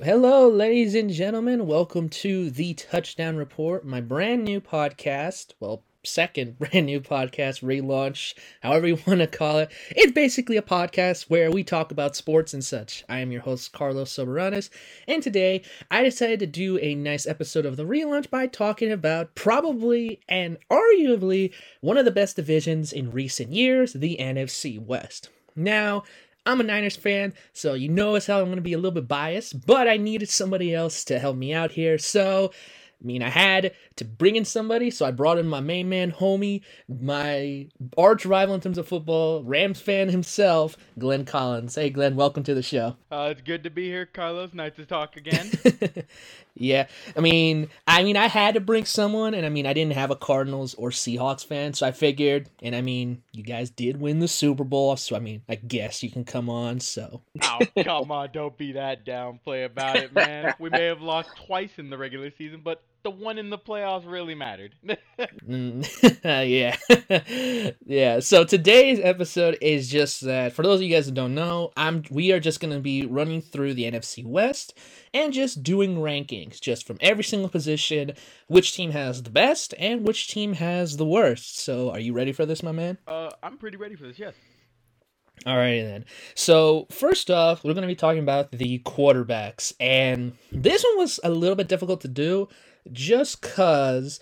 Hello, ladies and gentlemen. Welcome to the Touchdown Report, my brand new podcast. Well, second brand new podcast relaunch, however you want to call it. It's basically a podcast where we talk about sports and such. I am your host, Carlos Soberanes, and today I decided to do a nice episode of the relaunch by talking about probably and arguably one of the best divisions in recent years, the NFC West. Now, I'm a Niners fan, so you know as hell I'm going to be a little bit biased, but I needed somebody else to help me out here. So I mean, I had to bring in somebody, so I brought in my main man, homie, my arch rival in terms of football, Rams fan himself, Glen Collins. Hey, Glen, welcome to the show. Uh, it's good to be here, Carlos. Nice to talk again. yeah, I mean, I mean, I had to bring someone, and I mean, I didn't have a Cardinals or Seahawks fan, so I figured, and I mean, you guys did win the Super Bowl, so I mean, I guess you can come on. So. oh, come on! Don't be that downplay about it, man. We may have lost twice in the regular season, but the one in the playoffs really mattered. yeah. yeah. So today's episode is just that for those of you guys that don't know, I'm we are just going to be running through the NFC West and just doing rankings just from every single position, which team has the best and which team has the worst. So, are you ready for this, my man? Uh, I'm pretty ready for this. Yes. Alrighty then. So first off, we're going to be talking about the quarterbacks, and this one was a little bit difficult to do just cause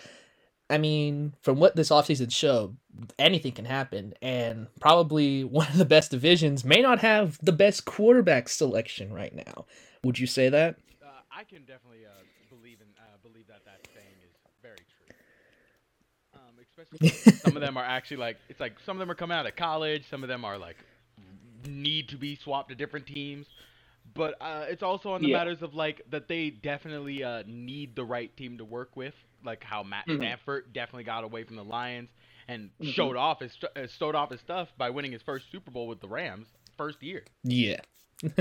I mean, from what this offseason showed, anything can happen, and probably one of the best divisions may not have the best quarterback selection right now. Would you say that? Uh, I can definitely uh, believe in uh, believe that that saying is very true. Um, especially some of them are actually like it's like some of them are coming out of college, some of them are like need to be swapped to different teams but uh, it's also on the yeah. matters of like that they definitely uh, need the right team to work with, like how Matt mm-hmm. Stafford definitely got away from the Lions and mm-hmm. showed off his uh, showed off his stuff by winning his first Super Bowl with the Rams first year. Yeah, yeah,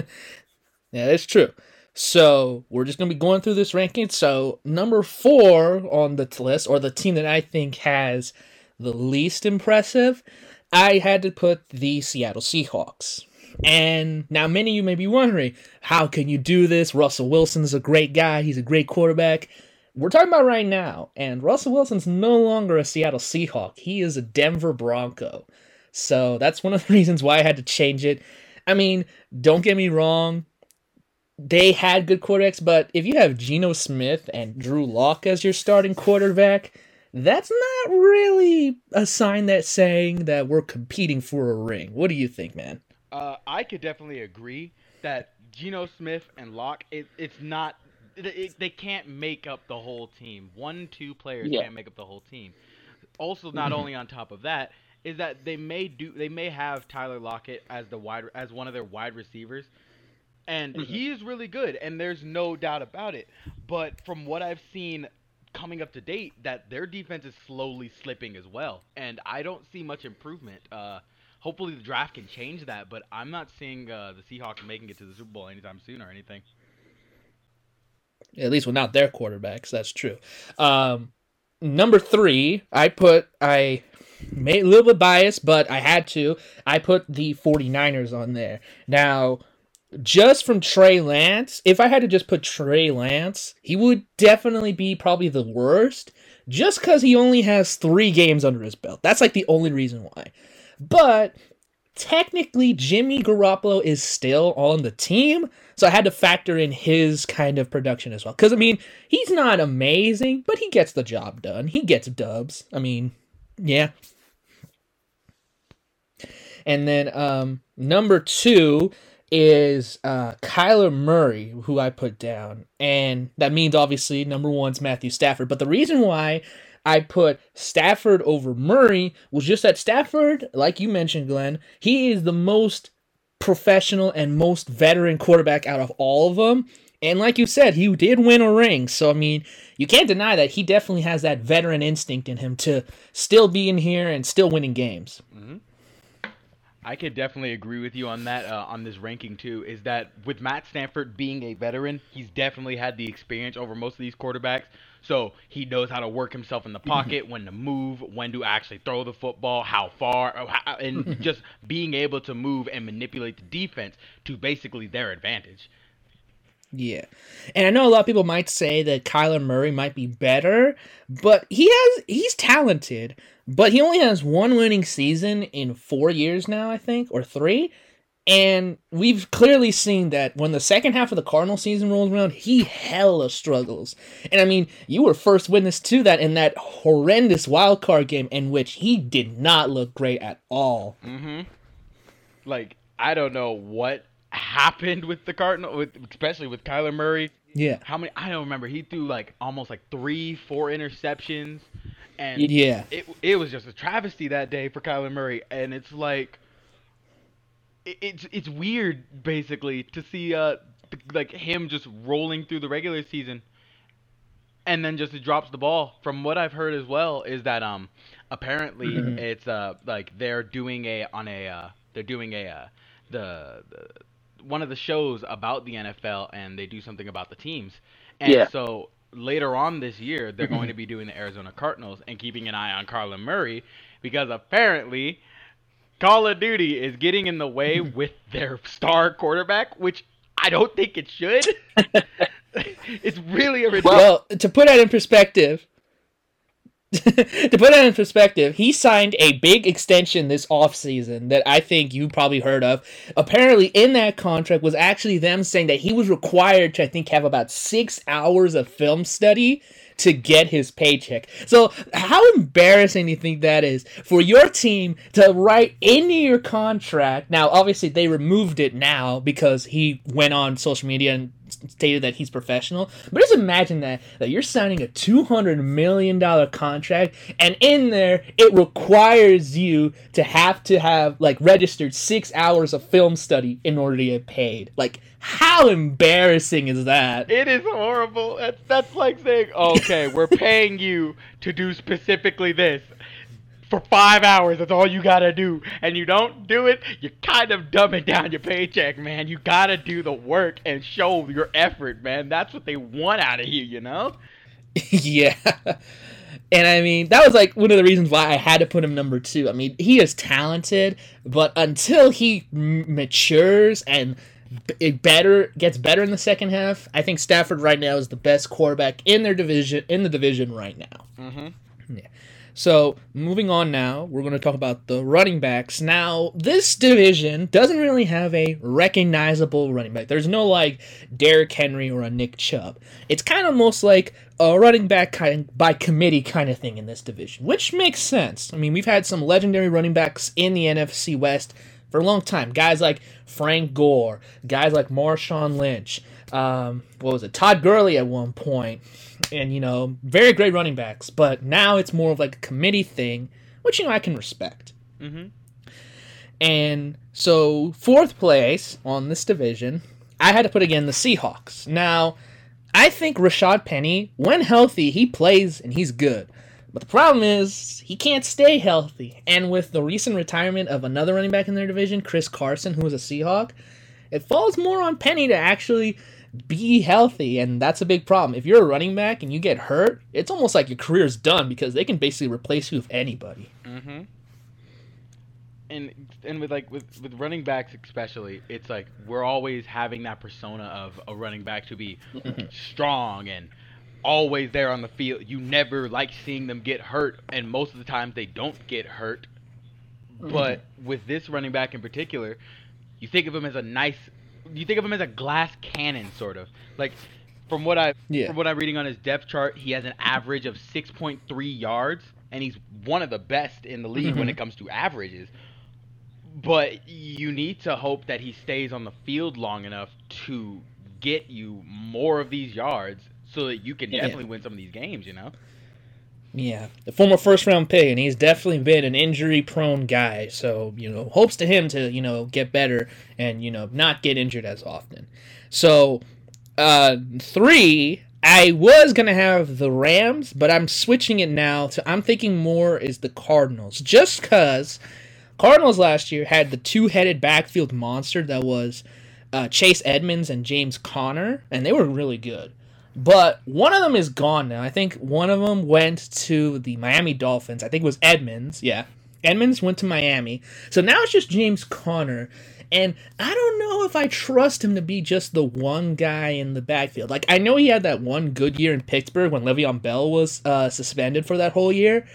that's true. So we're just gonna be going through this ranking. So number four on the list, or the team that I think has the least impressive, I had to put the Seattle Seahawks. And now many of you may be wondering, how can you do this? Russell Wilson's a great guy. He's a great quarterback. We're talking about right now, and Russell Wilson's no longer a Seattle Seahawk. He is a Denver Bronco. So that's one of the reasons why I had to change it. I mean, don't get me wrong, they had good quarterbacks, but if you have Geno Smith and Drew Lock as your starting quarterback, that's not really a sign that's saying that we're competing for a ring. What do you think, man? Uh, I could definitely agree that Geno Smith and Lock, it, it's not. It, it, they can't make up the whole team. One, two players yeah. can't make up the whole team. Also, not mm-hmm. only on top of that, is that they may do they may have Tyler Lockett as the wide as one of their wide receivers, and mm-hmm. he is really good, and there's no doubt about it. But from what I've seen coming up to date, that their defense is slowly slipping as well, and I don't see much improvement. Uh, hopefully the draft can change that. But I'm not seeing uh, the Seahawks making it to the Super Bowl anytime soon or anything. At least without their quarterbacks, that's true. Um, number three, I put I made a little bit biased, but I had to. I put the 49ers on there. Now, just from Trey Lance, if I had to just put Trey Lance, he would definitely be probably the worst just because he only has three games under his belt. That's like the only reason why. But technically, Jimmy Garoppolo is still on the team. So I had to factor in his kind of production as well. Because, I mean, he's not amazing, but he gets the job done. He gets dubs. I mean, yeah. And then um, number two is uh, Kyler Murray, who I put down. And that means obviously number one's Matthew Stafford. But the reason why I put Stafford over Murray was just that Stafford, like you mentioned, Glen, he is the most professional and most veteran quarterback out of all of them. And like you said, he did win a ring. So, I mean, you can't deny that he definitely has that veteran instinct in him to still be in here and still winning games. Mm-hmm. I could definitely agree with you on that uh, on this ranking too. Is that with Matt Stafford being a veteran, he's definitely had the experience over most of these quarterbacks. So he knows how to work himself in the pocket, when to move, when to actually throw the football, how far, how, and just being able to move and manipulate the defense to basically their advantage. Yeah. And I know a lot of people might say that Kyler Murray might be better, but he has he's talented, but he only has one winning season in 4 years now, I think, or 3. And we've clearly seen that when the second half of the Cardinal season rolls around, he hella struggles. And I mean, you were first witness to that in that horrendous wild card game in which he did not look great at all. Mm-hmm. Like I don't know what happened with the Cardinal, with especially with Kyler Murray. Yeah. How many? I don't remember. He threw like almost like three, four interceptions, and yeah, it it was just a travesty that day for Kyler Murray. And it's like, it's it's weird basically to see uh like him just rolling through the regular season, and then just drops the ball. From what I've heard as well is that um apparently mm-hmm. it's uh like they're doing a on a uh they're doing a uh, the, the one of the shows about the NFL and they do something about the teams. And yeah. so later on this year, they're going to be doing the Arizona Cardinals and keeping an eye on Kyler Murray because apparently Call of Duty is getting in the way with their star quarterback, which I don't think it should. it's really a ridiculous. Well, to put that in perspective, to put that in perspective, he signed a big extension this offseason that I think you probably heard of. Apparently, in that contract was actually them saying that he was required to, I think, have about six hours of film study to get his paycheck. So, how embarrassing do you think that is for your team to write into your contract? Now, obviously, they removed it now because he went on social media and stated that he's professional. But just imagine that that you're signing a two hundred million dollar contract, and in there it requires you to have to have like registered six hours of film study in order to get paid. Like, how embarrassing is that? It is horrible. That's that's like saying, okay, we're paying you to do specifically this for five hours. That's all you gotta do, and you don't do it. You're kind of dumbing down your paycheck, man. You gotta do the work and show your effort, man. That's what they want out of you, you know? yeah. And I mean, that was like one of the reasons why I had to put him number two. I mean, he is talented, but until he m- matures and it better gets better in the second half, I think Stafford right now is the best quarterback in their division in the division right now. Mm-hmm. Yeah. So, moving on now, we're going to talk about the running backs. Now, this division doesn't really have a recognizable running back. There's no like Derrick Henry or a Nick Chubb. It's kind of most like a running back kind by committee kind of thing in this division, which makes sense. I mean, we've had some legendary running backs in the NFC West for a long time. Guys like Frank Gore, guys like Marshawn Lynch, um, what was it, Todd Gurley at one point and you know, very great running backs. But now it's more of like a committee thing, which you know I can respect. Mm-hmm. And so fourth place on this division, I had to put again the Seahawks. Now, I think Rashaad Penny, when healthy, he plays and he's good. But the problem is he can't stay healthy. And with the recent retirement of another running back in their division, Chris Carson, who was a Seahawk, it falls more on Penny to actually be healthy, and that's a big problem. If you're a running back and you get hurt, it's almost like your career's done because they can basically replace you with anybody. Mm-hmm. And and with like with with running backs especially, it's like we're always having that persona of a running back to be strong and always there on the field. You never like seeing them get hurt, and most of the times they don't get hurt. Mm-hmm. But with this running back in particular, you think of him as a nice you think of him as a glass cannon, sort of. Like from what I yeah. from what I'm reading on his depth chart, he has an average of 6.3 yards, and he's one of the best in the league mm-hmm. when it comes to averages. But you need to hope that he stays on the field long enough to get you more of these yards, so that you can yeah. definitely win some of these games. You know. Yeah, the former first round pick, and he's definitely been an injury prone guy. So, you know, hopes to him to, you know, get better and, you know, not get injured as often. So, uh, three, I was to have the Rams, but I'm switching it now to, I'm thinking more is the Cardinals. Just because Cardinals last year had the two headed backfield monster that was uh, Chase Edmonds and James Conner, and they were really good. But one of them is gone now. I think one of them went to the Miami Dolphins. I think it was Edmonds. Yeah. Edmonds went to Miami. So now it's just James Conner. And I don't know if I trust him to be just the one guy in the backfield. Like, I know he had that one good year in Pittsburgh when Le'Veon Bell was uh, suspended for that whole year,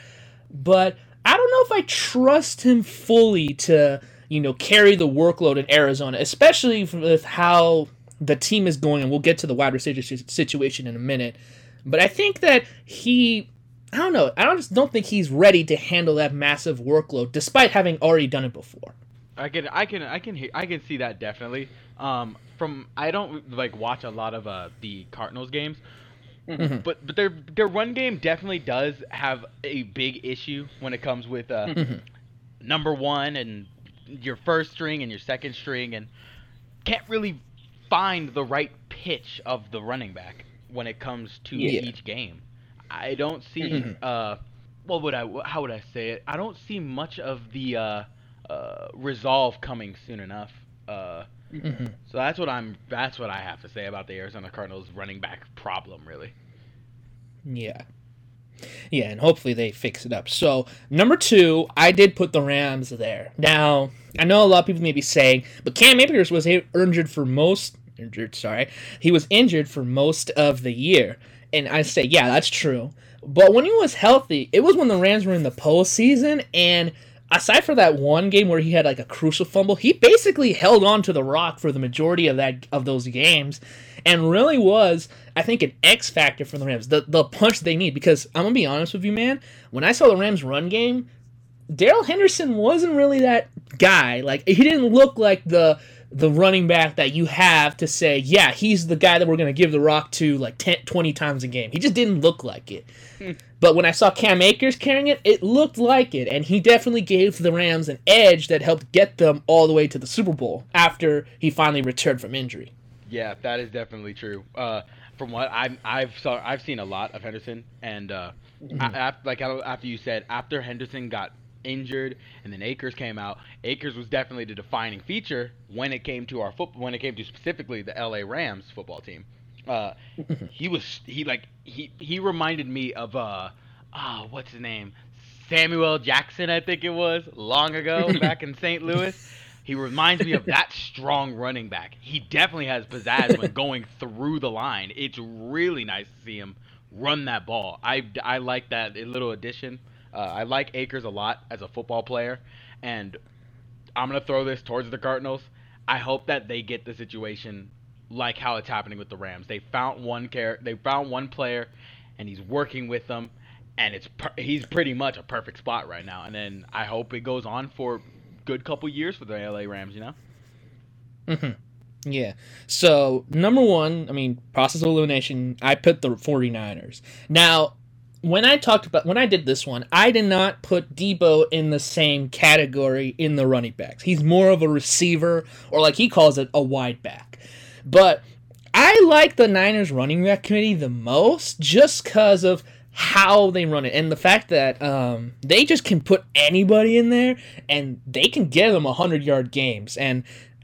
but I don't know if I trust him fully to, you know, carry the workload in Arizona, especially with how the team is going. And we'll get to the wide receiver situation in a minute. But I think that he I don't know. I don't just don't think he's ready to handle that massive workload, despite having already done it before. I can, I can, I can, I can see that definitely. Um, from I don't like watch a lot of uh the Cardinals games, mm-hmm. but but their their run game definitely does have a big issue when it comes with uh mm-hmm. number one and your first string and your second string and can't really find the right pitch of the running back when it comes to yeah. each game. I don't see. Uh, what would I? How would I say it? I don't see much of the uh, uh, resolve coming soon enough. Uh, mm-hmm. So that's what I'm. That's what I have to say about the Arizona Cardinals running back problem, really. Yeah. Yeah, and hopefully they fix it up. So, number two, I did put the Rams there. Now, I know a lot of people may be saying, but Cam Akers was injured for most injured, sorry. He was injured for most of the year. And I say, yeah, that's true. But when he was healthy, it was when the Rams were in the postseason. And aside for that one game where he had like a crucial fumble, he basically held on to the rock for the majority of that of those games, and really was, I think, an X factor for the Rams. The the punch they need. Because I'm gonna be honest with you, man. When I saw the Rams run game, Darrell Henderson wasn't really that guy. Like he didn't look like the the running back that you have to say, yeah, he's the guy that we're going to give the rock to like 10, 20 times a game. He just didn't look like it. Hmm. but when I saw Cam Akers carrying it, it looked like it. And he definitely gave the Rams an edge that helped get them all the way to the Super Bowl after he finally returned from injury. Yeah, that is definitely true. Uh, from what I've I've saw, I've seen a lot of Henderson, and uh, mm-hmm. I, like after you said, after Henderson got injured, and then Akers came out. Akers was definitely the defining feature when it came to our football. When it came to specifically the LA Rams football team, uh, he was he like he he reminded me of uh oh, what's his name Samuel Jackson I think it was long ago back in St. Louis. He reminds me of that strong running back. He definitely has pizzazz when going through the line. It's really nice to see him run that ball. I, I like that little addition. Uh, I like Akers a lot as a football player, and I'm gonna throw this towards the Cardinals. I hope that they get the situation like how it's happening with the Rams. They found one care, they found one player, and he's working with them, and it's per- he's pretty much a perfect spot right now. And then I hope it goes on for good couple years for the LA Rams. You know. Mm-hmm. Yeah. So, number one, I mean, process of elimination, I put the 49ers. Now, when I talked about when I did this one, I did not put Deebo in the same category in the running backs. He's more of a receiver, or like he calls it, a wide back. But I like the Niners running back committee the most just because of how they run it and the fact that um, they just can put anybody in there and they can get them 100 yard games. And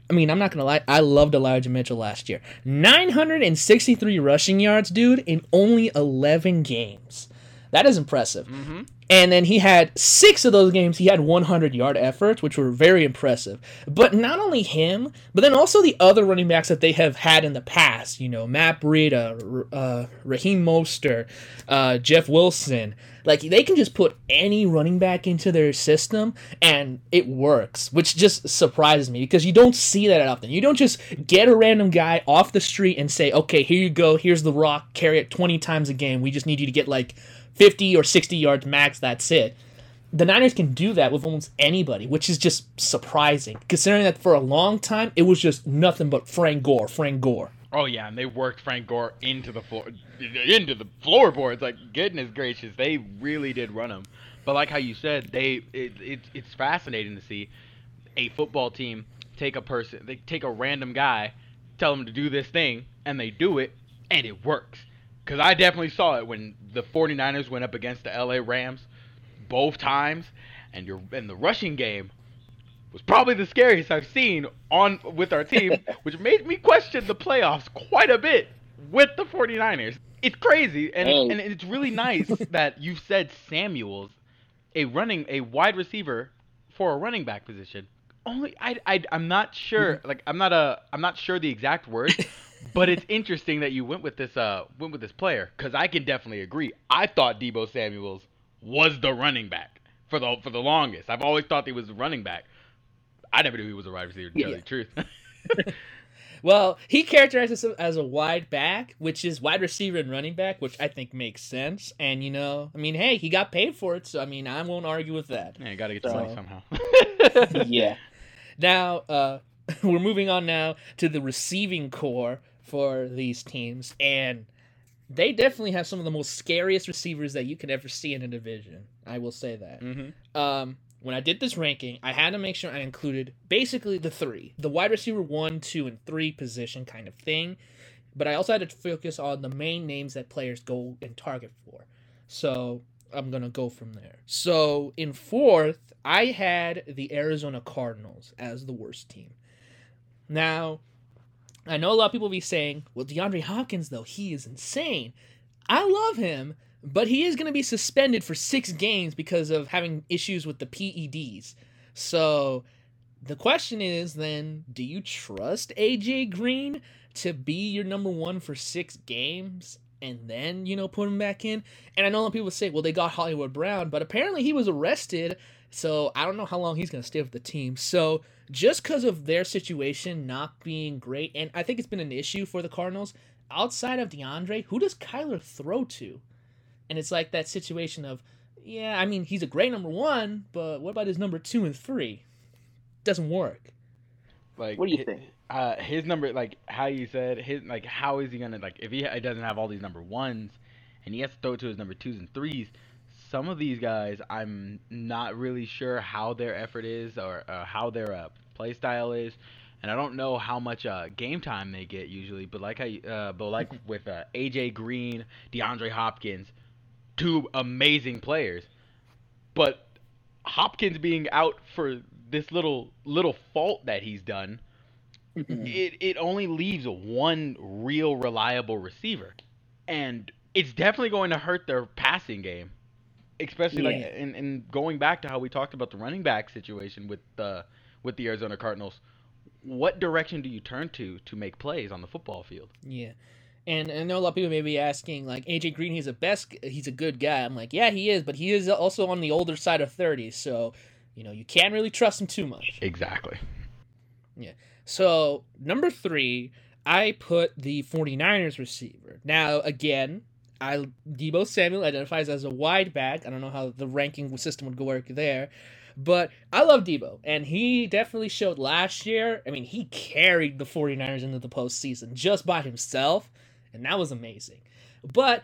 I mean, I'm not gonna lie, I loved Elijah Mitchell last year. 963 rushing yards, dude, in only 11 games. That is impressive. Mm-hmm. And then he had six of those games, he had 100 yard efforts, which were very impressive. But not only him, but then also the other running backs that they have had in the past. You know, Matt Breida, uh, Raheem Mostert, uh, Jeff Wilson. Like, they can just put any running back into their system and it works, which just surprises me because you don't see that often. You don't just get a random guy off the street and say, okay, here you go, here's the rock, carry it 20 times a game. We just need you to get like 50 or 60 yards max, that's it. The Niners can do that with almost anybody, which is just surprising, considering that for a long time it was just nothing but Frank Gore, Frank Gore. Oh yeah, and they worked Frank Gore into the floor, into the floorboards. Like goodness gracious, they really did run him. But like how you said, they it, it it's fascinating to see a football team take a person, they take a random guy, tell them to do this thing, and they do it, and it works. Because I definitely saw it when the 49ers went up against the LA Rams both times, and your and the rushing game was probably the scariest I've seen on with our team, which made me question the playoffs quite a bit with the 49ers. It's crazy, and and it's really nice that you said Samuels, a running a wide receiver for a running back position, only I, I I'm not sure. Mm-hmm. Like I'm not a I'm not sure the exact word, but it's interesting that you went with this uh went with this player because I can definitely agree. I thought Deebo Samuel's was the running back for the for the longest. I've always thought he was a running back. I never knew he was a wide receiver. To yeah. tell you the truth. well, he characterizes himself as a wide back, which is wide receiver and running back, which I think makes sense. And you know, I mean, hey, he got paid for it, so I mean, I won't argue with that. Yeah, you got to get so, money somehow. yeah. Now, uh, we're moving on now to the receiving corps for these teams, and they definitely have some of the most scariest receivers that you could ever see in a division. I will say that. Mm-hmm. Um, when I did this ranking, I had to make sure I included basically the three the wide receiver one, two, and three position kind of thing. But I also had to focus on the main names that players go and target for. So I'm going to go from there. So in fourth, I had the Arizona Cardinals as the worst team. Now, I know a lot of people will be saying, well, DeAndre Hopkins, though, he is insane. I love him, but he is going to be suspended for six games because of having issues with the PEDs. So the question is then, do you trust AJ Green to be your number one for six games? and then you know put him back in. And I know a lot of people say, well, they got Hollywood Brown, but apparently he was arrested, so I don't know how long he's gonna stay with the team. So just because of their situation not being great, and I think it's been an issue for the Cardinals. Outside of DeAndre, who does Kyler throw to? And it's like that situation of, yeah, I mean, he's a great number one, but what about his number two and three? Doesn't work. Like, what do you think? Uh, his number, like how you said, his like how is he gonna like if he doesn't have all these number ones, and he has to throw to his number twos and threes. Some of these guys, I'm not really sure how their effort is or uh, how their uh, play style is, and I don't know how much uh, game time they get usually. But like I, uh, but like with uh, AJ Green, DeAndre Hopkins, two amazing players. But Hopkins being out for this little little fault that he's done, mm-hmm. it it only leaves one real reliable receiver, and it's definitely going to hurt their passing game, especially yeah. like and, in going back to how we talked about the running back situation with the with the Arizona Cardinals. What direction do you turn to to make plays on the football field? Yeah. And I know a lot of people may be asking, like AJ Green, he's a best, he's a good guy. I'm like, yeah, he is, but he is also on the older side of 30, so you know you can't really trust him too much. Exactly. Yeah. So number three, I put the 49ers receiver. Now again, I Deebo Samuel identifies as a wide back. I don't know how the ranking system would work there. But I love Deebo, and he definitely showed last year. I mean, he carried the 49ers into the postseason just by himself and that was amazing. But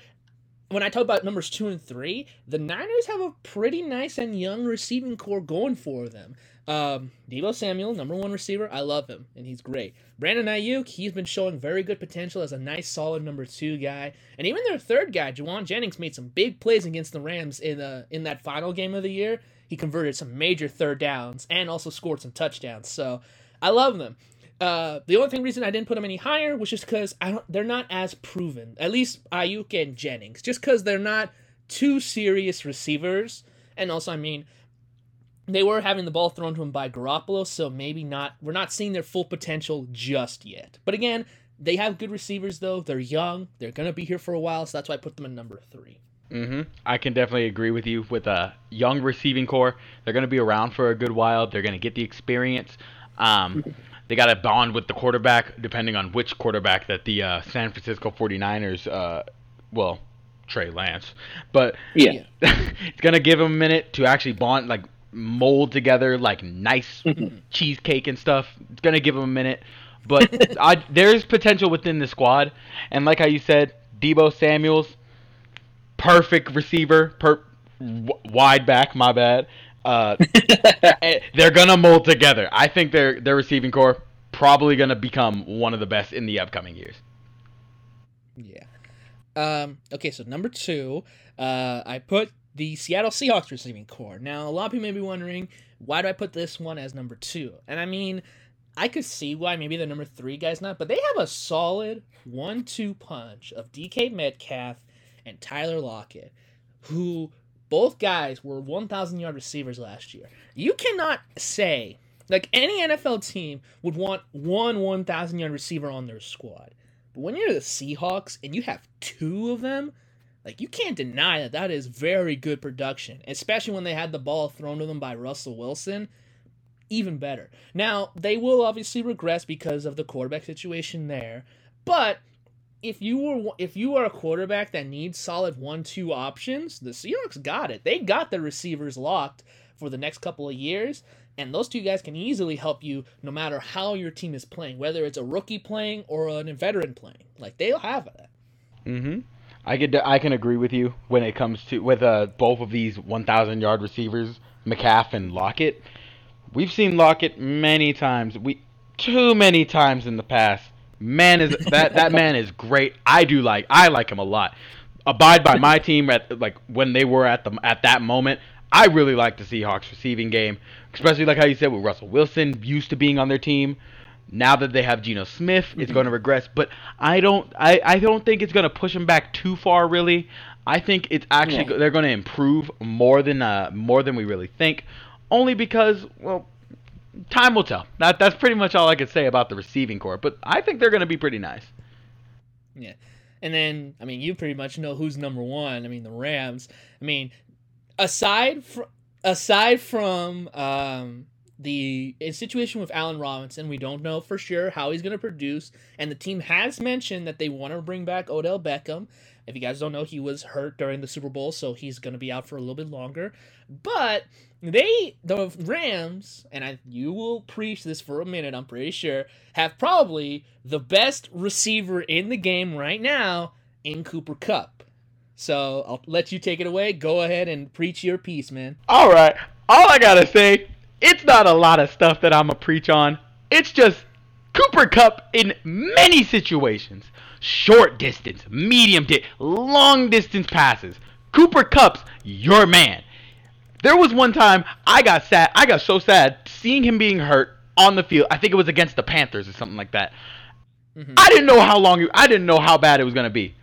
when I talk about numbers two and three, the Niners have a pretty nice and young receiving corps going for them. Um, Deebo Samuel, number one receiver, I love him, and he's great. Brandon Aiyuk, he's been showing very good potential as a nice, solid number two guy. And even their third guy, Jauan Jennings, made some big plays against the Rams in uh, in that final game of the year. He converted some major third downs and also scored some touchdowns. So I love them. Uh, the only thing reason I didn't put them any higher was just because I don't. They're not as proven. At least Aiyuk and Jennings, just because they're not two serious receivers. And also, I mean, they were having the ball thrown to them by Garoppolo, so maybe not. We're not seeing their full potential just yet. But again, they have good receivers though. They're young. They're gonna be here for a while, so that's why I put them in number three. Mm-hmm. I can definitely agree with you with a young receiving corps. They're going to be around for a good while. They're going to get the experience. Um, they got to bond with the quarterback, depending on which quarterback that the uh, San Francisco 49ers, uh, well, Trey Lance. But yeah, it's gonna give them a minute to actually bond, like mold together, like nice mm-hmm. cheesecake and stuff. It's gonna give them a minute, but I, there's potential within the squad. And like how you said, Deebo Samuel's perfect receiver, per wide back. My bad. Uh, eh, they're gonna mold together. I think their their receiving corps probably gonna become one of the best in the upcoming years. Yeah. Um, okay, so number two, uh, I put the Seattle Seahawks receiving corps. Now, a lot of people may be wondering, why do I put this one as number two? And I mean, I could see why maybe the number three guy's not, but they have a solid one-two punch of DK Metcalf and Tyler Lockett, who both guys were 1,000 yard receivers last year. You cannot say Like any NFL team would want one 1,000 yard receiver on their squad. But when you're the Seahawks and you have two of them, like you can't deny that that is very good production, especially when they had the ball thrown to them by Russell Wilson. Even better. Now, they will obviously regress because of the quarterback situation there, but if you were if you are a quarterback that needs solid one-two options, the Seahawks got it. They got the receivers locked for the next couple of years, and those two guys can easily help you no matter how your team is playing, whether it's a rookie playing or a veteran playing. Like they'll have that. Mm-hmm. I could I can agree with you when it comes to with uh, both of these 1,000 yard receivers, Metcalf and Lockett. We've seen Lockett many times. We too many times in the past. Man is that that man is great. I do like I like him a lot. Abide by my team at like when they were at the at that moment. I really like the Seahawks receiving game, especially like how you said with Russell Wilson used to being on their team. Now that they have Geno Smith, mm-hmm. it's going to regress. But I don't, I, I don't think it's going to push them back too far. Really, I think it's actually yeah. they're going to improve more than uh, more than we really think. Only because, well, time will tell. That that's pretty much all I could say about the receiving corps. But I think they're going to be pretty nice. Yeah. And then, I mean, you pretty much know who's number one. I mean, the Rams. I mean, aside from aside from um, the situation with Allen Robinson, we don't know for sure how he's going to produce. And the team has mentioned that they want to bring back Odell Beckham. If you guys don't know, he was hurt during the Super Bowl, so he's going to be out for a little bit longer. But they, the Rams, and I, you will preach this for a minute, I'm pretty sure, have probably the best receiver in the game right now in Cooper Kupp. So I'll let you take it away. Go ahead and preach your piece, man. All right. All I gotta say, it's not a lot of stuff that I'm going to preach on. It's just Cooper Kupp in many situations. Short distance, medium distance, long distance passes. Cooper Kupp's your man. There was one time I got sad. I got so sad seeing him being hurt on the field. I think it was against the Panthers or something like that. Mm-hmm. I didn't know how long. I didn't know how bad it was gonna be.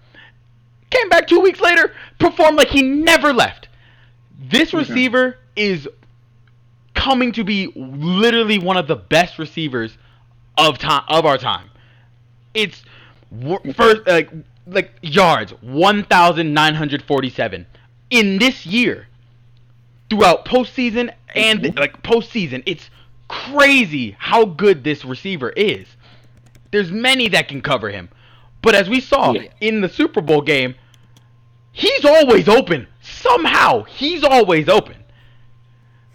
Came back two weeks later, performed like he never left. This mm-hmm. receiver is coming to be literally one of the best receivers of time of our time. It's first like like yards 1947 in this year throughout postseason and like postseason. It's crazy how good this receiver is. There's many that can cover him. But as we saw yeah. in the Super Bowl game, he's always open. Somehow, he's always open.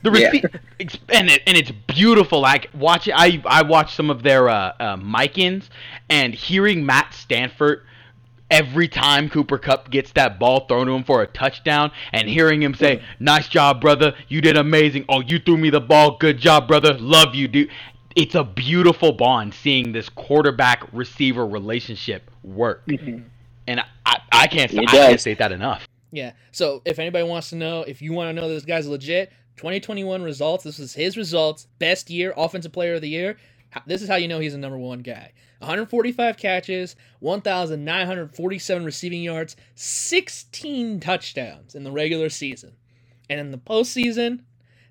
The rece- yeah. and it, and it's beautiful. Like watch. I I watched some of their uh, uh mic-ins and hearing Matt Stafford every time Cooper Kupp gets that ball thrown to him for a touchdown and hearing him say, "Nice job, brother. You did amazing. Oh, you threw me the ball. Good job, brother. Love you, dude." It's a beautiful bond seeing this quarterback receiver relationship work. Mm-hmm and I, I can't I can't say that enough. Yeah. So if anybody wants to know, if you want to know this guy's legit, 2021 results. This is his results. Best year, offensive player of the year. This is how you know he's a number one guy. 145 catches, 1,947 receiving yards, 16 touchdowns in the regular season. And in the postseason,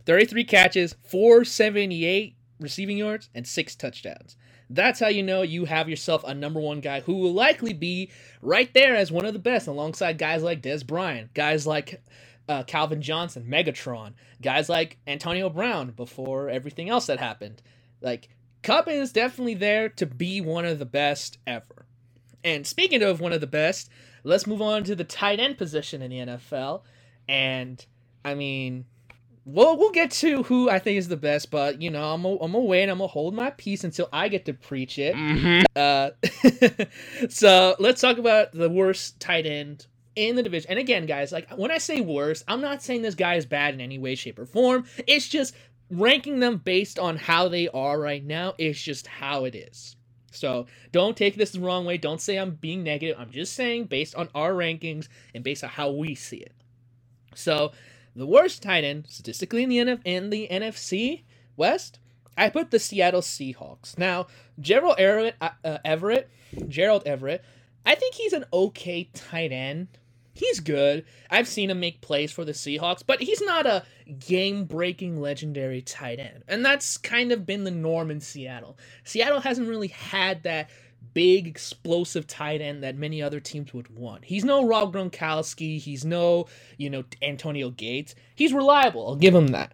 33 catches, 478 receiving yards, and six touchdowns. That's how you know you have yourself a number one guy who will likely be right there as one of the best alongside guys like Dez Bryant, guys like uh, Calvin Johnson, Megatron, guys like Antonio Brown before everything else that happened. Like, Kupp is definitely there to be one of the best ever. And speaking of one of the best, let's move on to the tight end position in the NFL. And I mean, well, we'll get to who I think is the best, but you know, I'm gonna, I'm gonna wait. I'm gonna hold my peace until I get to preach it. Mm-hmm. Uh, so let's talk about the worst tight end in the division. And again, guys, like when I say worst, I'm not saying this guy is bad in any way, shape, or form. It's just ranking them based on how they are right now. It's just how it is. So don't take this the wrong way. Don't say I'm being negative. I'm just saying based on our rankings and based on how we see it. So the worst tight end statistically in the NF- in the NFC West, I put the Seattle Seahawks. Now, Gerald Everett, uh, uh, Everett, Gerald Everett, I think he's an okay tight end. He's good. I've seen him make plays for the Seahawks, but he's not a game breaking legendary tight end. And that's kind of been the norm in Seattle. Seattle hasn't really had that big explosive tight end that many other teams would want. He's no Rob Gronkowski, he's no, you know, Antonio Gates. He's reliable. I'll give him that.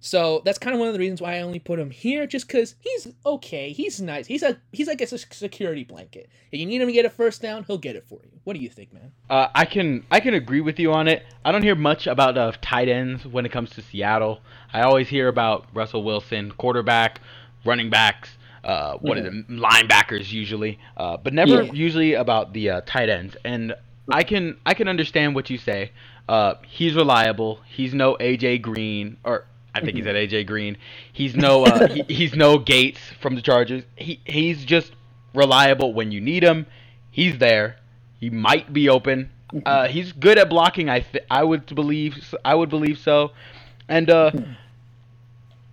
So that's kind of one of the reasons why I only put him here, just because he's okay. He's nice. He's a he's like a security blanket. If you need him to get a first down, he'll get it for you. What do you think, man? Uh, I can I can agree with you on it. I don't hear much about uh, tight ends when it comes to Seattle. I always hear about Russell Wilson, quarterback, running backs. Uh, what mm-hmm. is it? Linebackers usually, uh, but never yeah. usually about the uh, tight ends. And I can I can understand what you say. Uh, he's reliable. He's no AJ Green or I think he's at AJ Green. He's no uh, he, he's no Gates from the Chargers. He he's just reliable when you need him. He's there. He might be open. Uh, he's good at blocking. I th- I would believe I would believe so, and uh,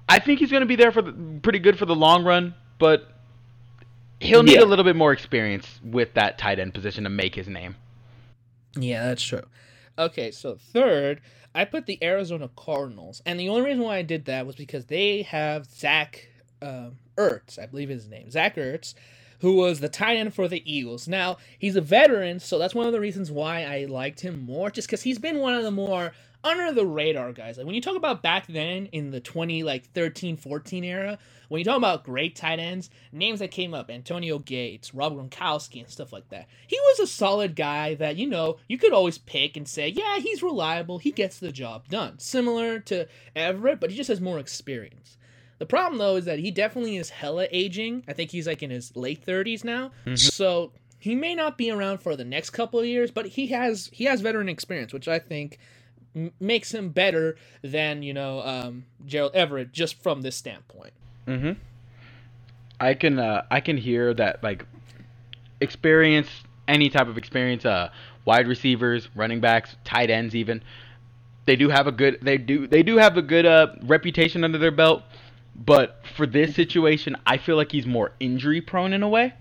I think he's going to be there for the, pretty good for the long run. But he'll need yeah. a little bit more experience with that tight end position to make his name. Yeah, that's true. Okay, so third, I put the Arizona Cardinals, and the only reason why I did that was because they have Zach uh, Ertz, I believe his name, Zach Ertz, who was the tight end for the Eagles. Now he's a veteran, so that's one of the reasons why I liked him more, just because he's been one of the more under the radar guys. Like when you talk about back then in the 20 like 13 14 era, when you talk about great tight ends, names that came up, Antonio Gates, Rob Gronkowski and stuff like that. He was a solid guy that you know, you could always pick and say, "Yeah, he's reliable. He gets the job done." Similar to Everett, but he just has more experience. The problem though is that he definitely is hella aging. I think he's like in his late 30s now. Mm-hmm. So he may not be around for the next couple of years, but he has he has veteran experience, which I think makes him better than you know um, Gerald Everett just from this standpoint. Mm-hmm. I can uh, I can hear that like experience, any type of experience, uh, wide receivers, running backs, tight ends, even they do have a good they do they do have a good uh, reputation under their belt. But for this situation, I feel like he's more injury prone in a way.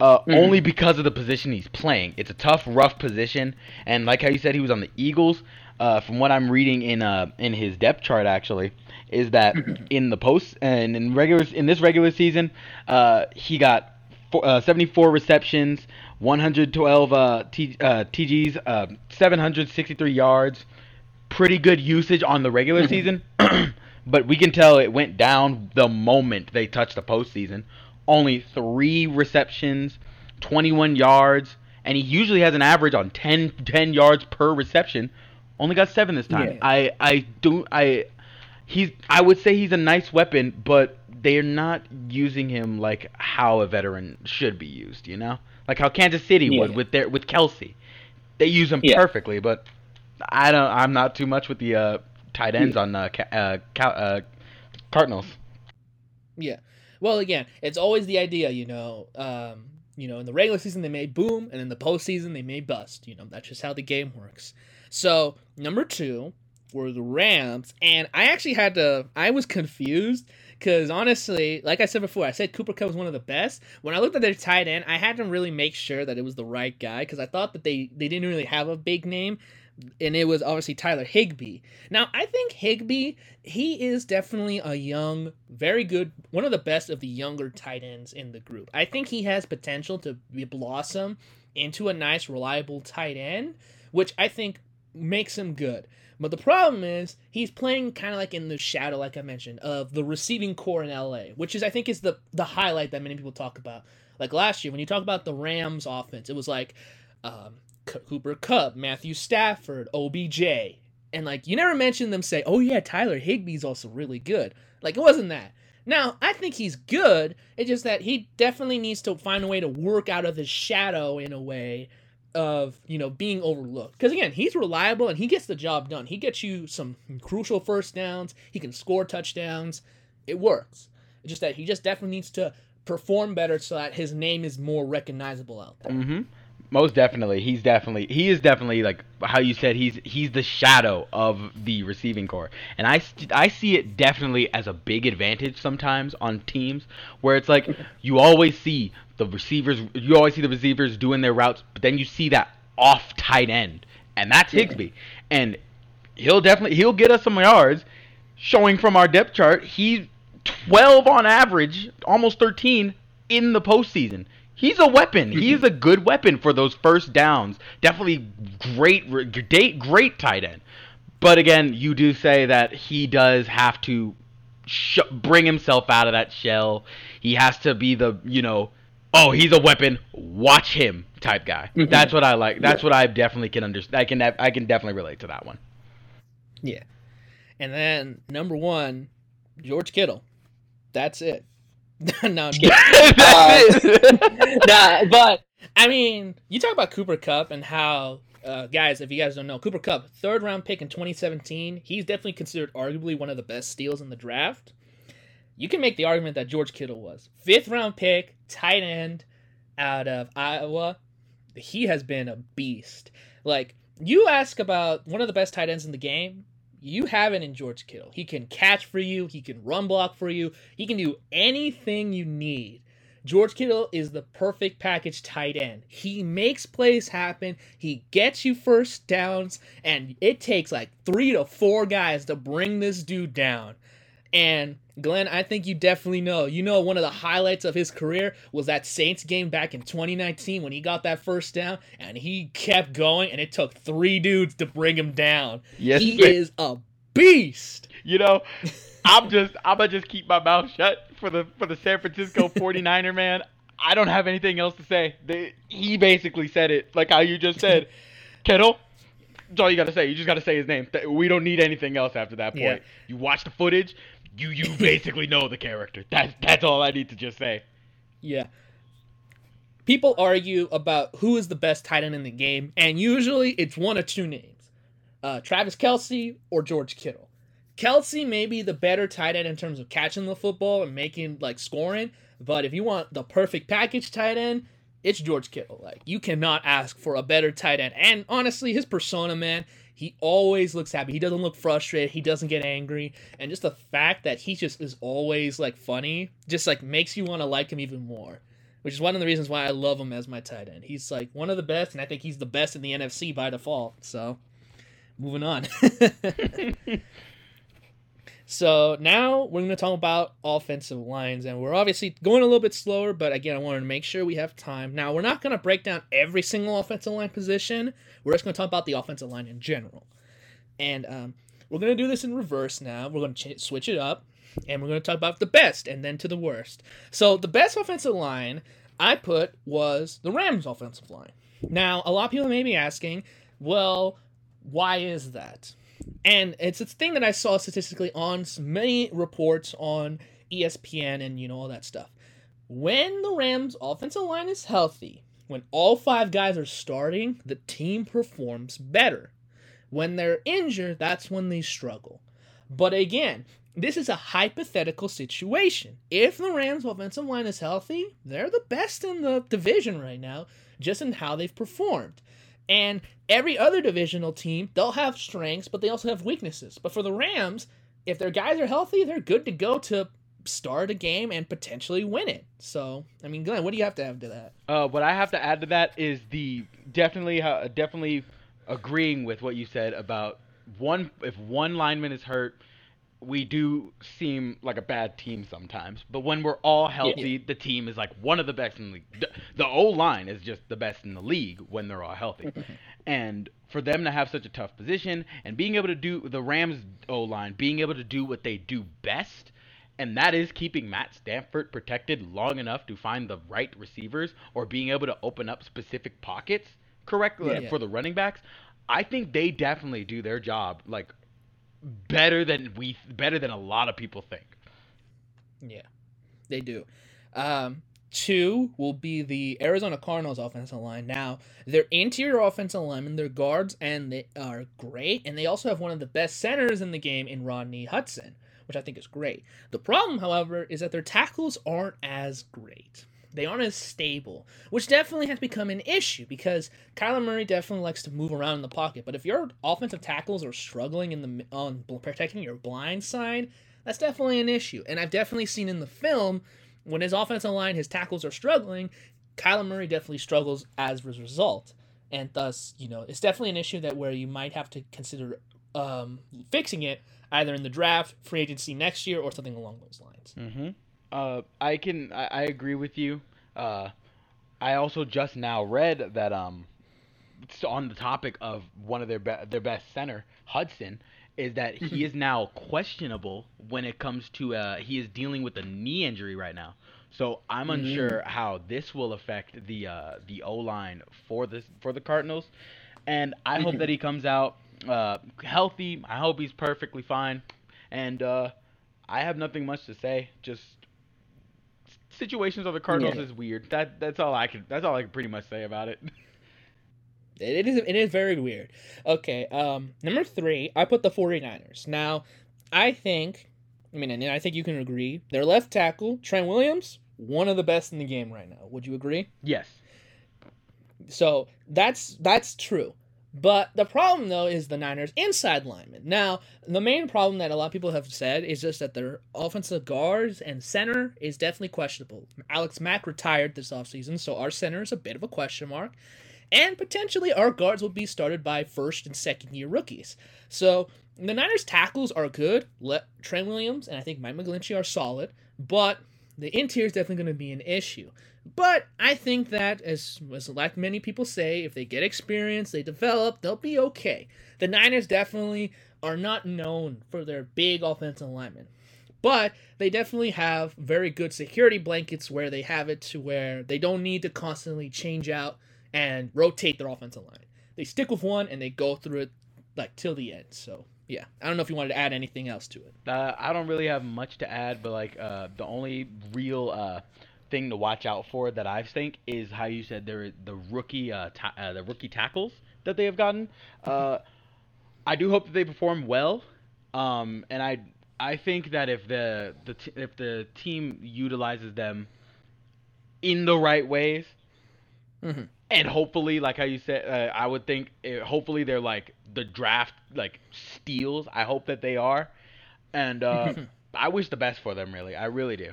Uh, mm-hmm. Only because of the position he's playing. It's a tough, rough position, and like how you said, he was on the Eagles uh, from what I'm reading in uh, in his depth chart actually, is that in the post and in regular in this regular season, uh, he got four, uh, 74 receptions, 112 uh, T, uh, TGs, uh, 763 yards. Pretty good usage on the regular mm-hmm. season, but we can tell it went down the moment they touched the postseason. Only three receptions, 21 yards, and he usually has an average on 10, 10 yards per reception only got seven this time. Yeah. I I don't I he's I would say he's a nice weapon, but they're not using him like how a veteran should be used. You know, like how Kansas City yeah. would with their with Kelce. They use him yeah. perfectly, but I don't. I'm not too much with the uh, tight ends on uh, uh, uh, Cardinals. Yeah. Well, again, it's always the idea, you know. Um, you know, in the regular season they may boom, and in the postseason they may bust. You know, that's just how the game works. So number two were the Rams, and I actually had to. I was confused because honestly, like I said before, I said Cooper Kupp was one of the best. When I looked at their tight end, I had to really make sure that it was the right guy because I thought that they they didn't really have a big name and it was obviously Tyler Higbee. Now, I think Higbee, he is definitely a young, very good, one of the best of the younger tight ends in the group. I think he has potential to blossom into a nice, reliable tight end, which I think makes him good. But the problem is he's playing kind of like in the shadow, like I mentioned, of the receiving corps in LA, which is I think is the the highlight that many people talk about. Like last year, when you talk about the Rams offense, it was like um, Cooper Kupp, Matthew Stafford, OBJ, and like you never mentioned them say, "Oh yeah, Tyler Higbee's also really good." Like it wasn't that. Now I think he's good. It's just that he definitely needs to find a way to work out of his shadow in a way of you know being overlooked. Because again he's reliable and he gets the job done. He gets you some crucial first downs. He can score touchdowns. It works. It's just that he just definitely needs to perform better so that his name is more recognizable out there. Mm-hmm. most definitely. He's definitely he is definitely like how you said he's he's the shadow of the receiving corps. And i i see it definitely as a big advantage sometimes on teams where it's like you always see the receivers you always see the receivers doing their routes, but then you see that off tight end and that's Higbee. And he'll definitely he'll get us some yards. Showing from our depth chart, he's 12 on average, almost 13 in the postseason. He's a weapon. Mm-hmm. He's a good weapon for those first downs. Definitely great, great, great tight end. But again, you do say that he does have to sh- bring himself out of that shell. He has to be the, you know, oh, he's a weapon. Watch him type guy. Mm-hmm. That's what I like. That's yeah. what I definitely can understand. I can I can definitely relate to that one. Yeah. And then number one, George Kittle. That's it. no, I'm kidding. uh, nah, but I mean, you talk about Cooper Kupp and how, uh, guys, if you guys don't know, Cooper Kupp, third round pick in 2017, he's definitely considered arguably one of the best steals in the draft. You can make the argument that George Kittle was fifth round pick, tight end out of Iowa. He has been a beast. Like you ask about one of the best tight ends in the game, you have it in George Kittle. He can catch for you, he can run block for you, he can do anything you need. George Kittle is the perfect package tight end. He makes plays happen, he gets you first downs, and it takes like three to four guys to bring this dude down. And Glen, I think you definitely know. You know, one of the highlights of his career was that Saints game back in 2019 when he got that first down and he kept going, and it took three dudes to bring him down. Yes, he man. is a beast. You know, I'm just I'm gonna just keep my mouth shut for the for the San Francisco 49er man. I don't have anything else to say. They, he basically said it like how you just said. Kittle, that's all you got to say. You just got to say his name. We don't need anything else after that point. Yeah. You watch the footage you you basically know the character. That's that's all I need to just say. Yeah. People argue about who is the best tight end in the game, and usually it's one of two names: uh, Travis Kelce or George Kittle. Kelce may be the better tight end in terms of catching the football and making like scoring, but if you want the perfect package tight end, it's George Kittle. Like you cannot ask for a better tight end. And honestly, his persona, man, he always looks happy. He doesn't look frustrated. He doesn't get angry. And just the fact that he just is always like funny just like makes you want to like him even more. Which is one of the reasons why I love him as my tight end. He's like one of the best, and I think he's the best in the NFC by default. So, moving on. So now we're going to talk about offensive lines, and we're obviously going a little bit slower, but again, I wanted to make sure we have time. Now, we're not going to break down every single offensive line position, we're just going to talk about the offensive line in general. And um, we're going to do this in reverse now. We're going to ch- switch it up, and we're going to talk about the best and then to the worst. So, the best offensive line I put was the Rams' offensive line. Now, a lot of people may be asking, well, why is that? And it's a thing that I saw statistically on many reports on ESPN and you know all that stuff. When the Rams' offensive line is healthy, when all five guys are starting, the team performs better. When they're injured, that's when they struggle. But again, this is a hypothetical situation. If the Rams' offensive line is healthy, they're the best in the division right now, just in how they've performed. And every other divisional team, they'll have strengths, but they also have weaknesses. But for the Rams, if their guys are healthy, they're good to go to start a game and potentially win it. So, I mean, Glen, what do you have to add to that? Uh, what I have to add to that is the definitely, uh, definitely agreeing with what you said about one. If one lineman is hurt, we do seem like a bad team sometimes, but when we're all healthy, yeah. the team is like one of the best in the league. The O line is just the best in the league when they're all healthy. and for them to have such a tough position and being able to do the Rams O line, being able to do what they do best, and that is keeping Matt Stafford protected long enough to find the right receivers or being able to open up specific pockets correctly yeah. for the running backs. I think they definitely do their job like better than we better than a lot of people think. Yeah, they do. Um, two will be the Arizona Cardinals offensive line. Now, their interior offensive linemen, their guards, and they are great, and they also have one of the best centers in the game in Rodney Hudson, which I think is great. The problem, however, is that their tackles aren't as great they aren't as stable, which definitely has become an issue because Kyler Murray definitely likes to move around in the pocket. But if your offensive tackles are struggling in the on protecting your blind side, that's definitely an issue. And I've definitely seen in the film when his offensive line, his tackles are struggling, Kyler Murray definitely struggles as a result. and thus, you know, it's definitely an issue that where you might have to consider um, fixing it either in the draft, free agency next year, or something along those lines. Mm-hmm. Uh, I can I, I agree with you. Uh, I also just now read that um, on the topic of one of their be- their best center Hudson is that he mm-hmm. is now questionable when it comes to uh, he is dealing with a knee injury right now. So I'm mm-hmm. unsure how this will affect the uh, the O line for this for the Cardinals, and I hope mm-hmm. that he comes out uh, healthy. I hope he's perfectly fine, and uh, I have nothing much to say. Just situations of the Cardinals yeah. is weird. That that's all I can. That's all I can pretty much say about it. It is it is very weird. Okay, um number 3, I put the 49ers. Now, I think I mean, and I think you can agree, their left tackle, Trent Williams, one of the best in the game right now. Would you agree? Yes. So, that's that's true. But the problem, though, is the Niners' inside linemen. Now, the main problem that a lot of people have said is just that their offensive guards and center is definitely questionable. Alex Mack retired this offseason, so our center is a bit of a question mark. And potentially our guards will be started by first and second year rookies. So the Niners' tackles are good. Let Trent Williams and I think Mike McGlinchey are solid, but the interior is definitely going to be an issue. But I think that, as, as like many people say, if they get experience, they develop, they'll be okay. The Niners definitely are not known for their big offensive linemen. But they definitely have very good security blankets where they have it to where they don't need to constantly change out and rotate their offensive line. They stick with one and they go through it like till the end. So yeah, I don't know if you wanted to add anything else to it. Uh, I don't really have much to add, but like uh, the only real uh, thing to watch out for that I think is how you said there the rookie uh, ta- uh, the rookie tackles that they have gotten. Uh, I do hope that they perform well, um, and I I think that if the the t- if the team utilizes them in the right ways, mm-hmm. and hopefully, like how you said, uh, I would think it, uh, hopefully they're like the draft like steals. I hope that they are, and uh, I wish the best for them. Really, I really do.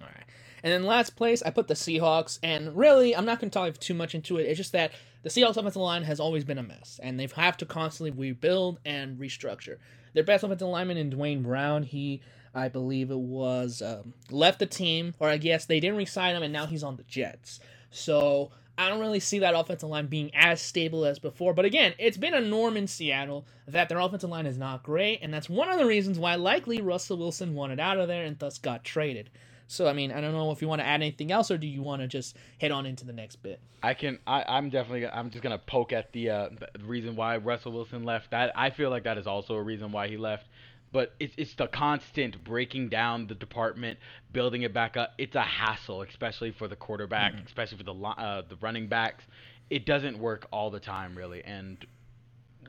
All right. And then last place, I put the Seahawks. And really, I'm not going to dive too much into it. It's just that the Seahawks offensive line has always been a mess, and they have to constantly rebuild and restructure. Their best offensive lineman in Duane Brown, he, I believe it was, um, left the team, or I guess they didn't resign him, and now he's on the Jets. So I don't really see that offensive line being as stable as before. But again, it's been a norm in Seattle that their offensive line is not great, and that's one of the reasons why likely Russell Wilson wanted out of there and thus got traded. So I mean, I don't know if you want to add anything else, or do you want to just head on into the next bit? I can. I, I'm definitely. I'm just gonna poke at the, uh, the reason why Russell Wilson left. That I feel like that is also a reason why he left. But it's it's the constant breaking down the department, building it back up. It's a hassle, especially for the quarterback, mm-hmm. especially for the uh, the running backs. It doesn't work all the time, really, and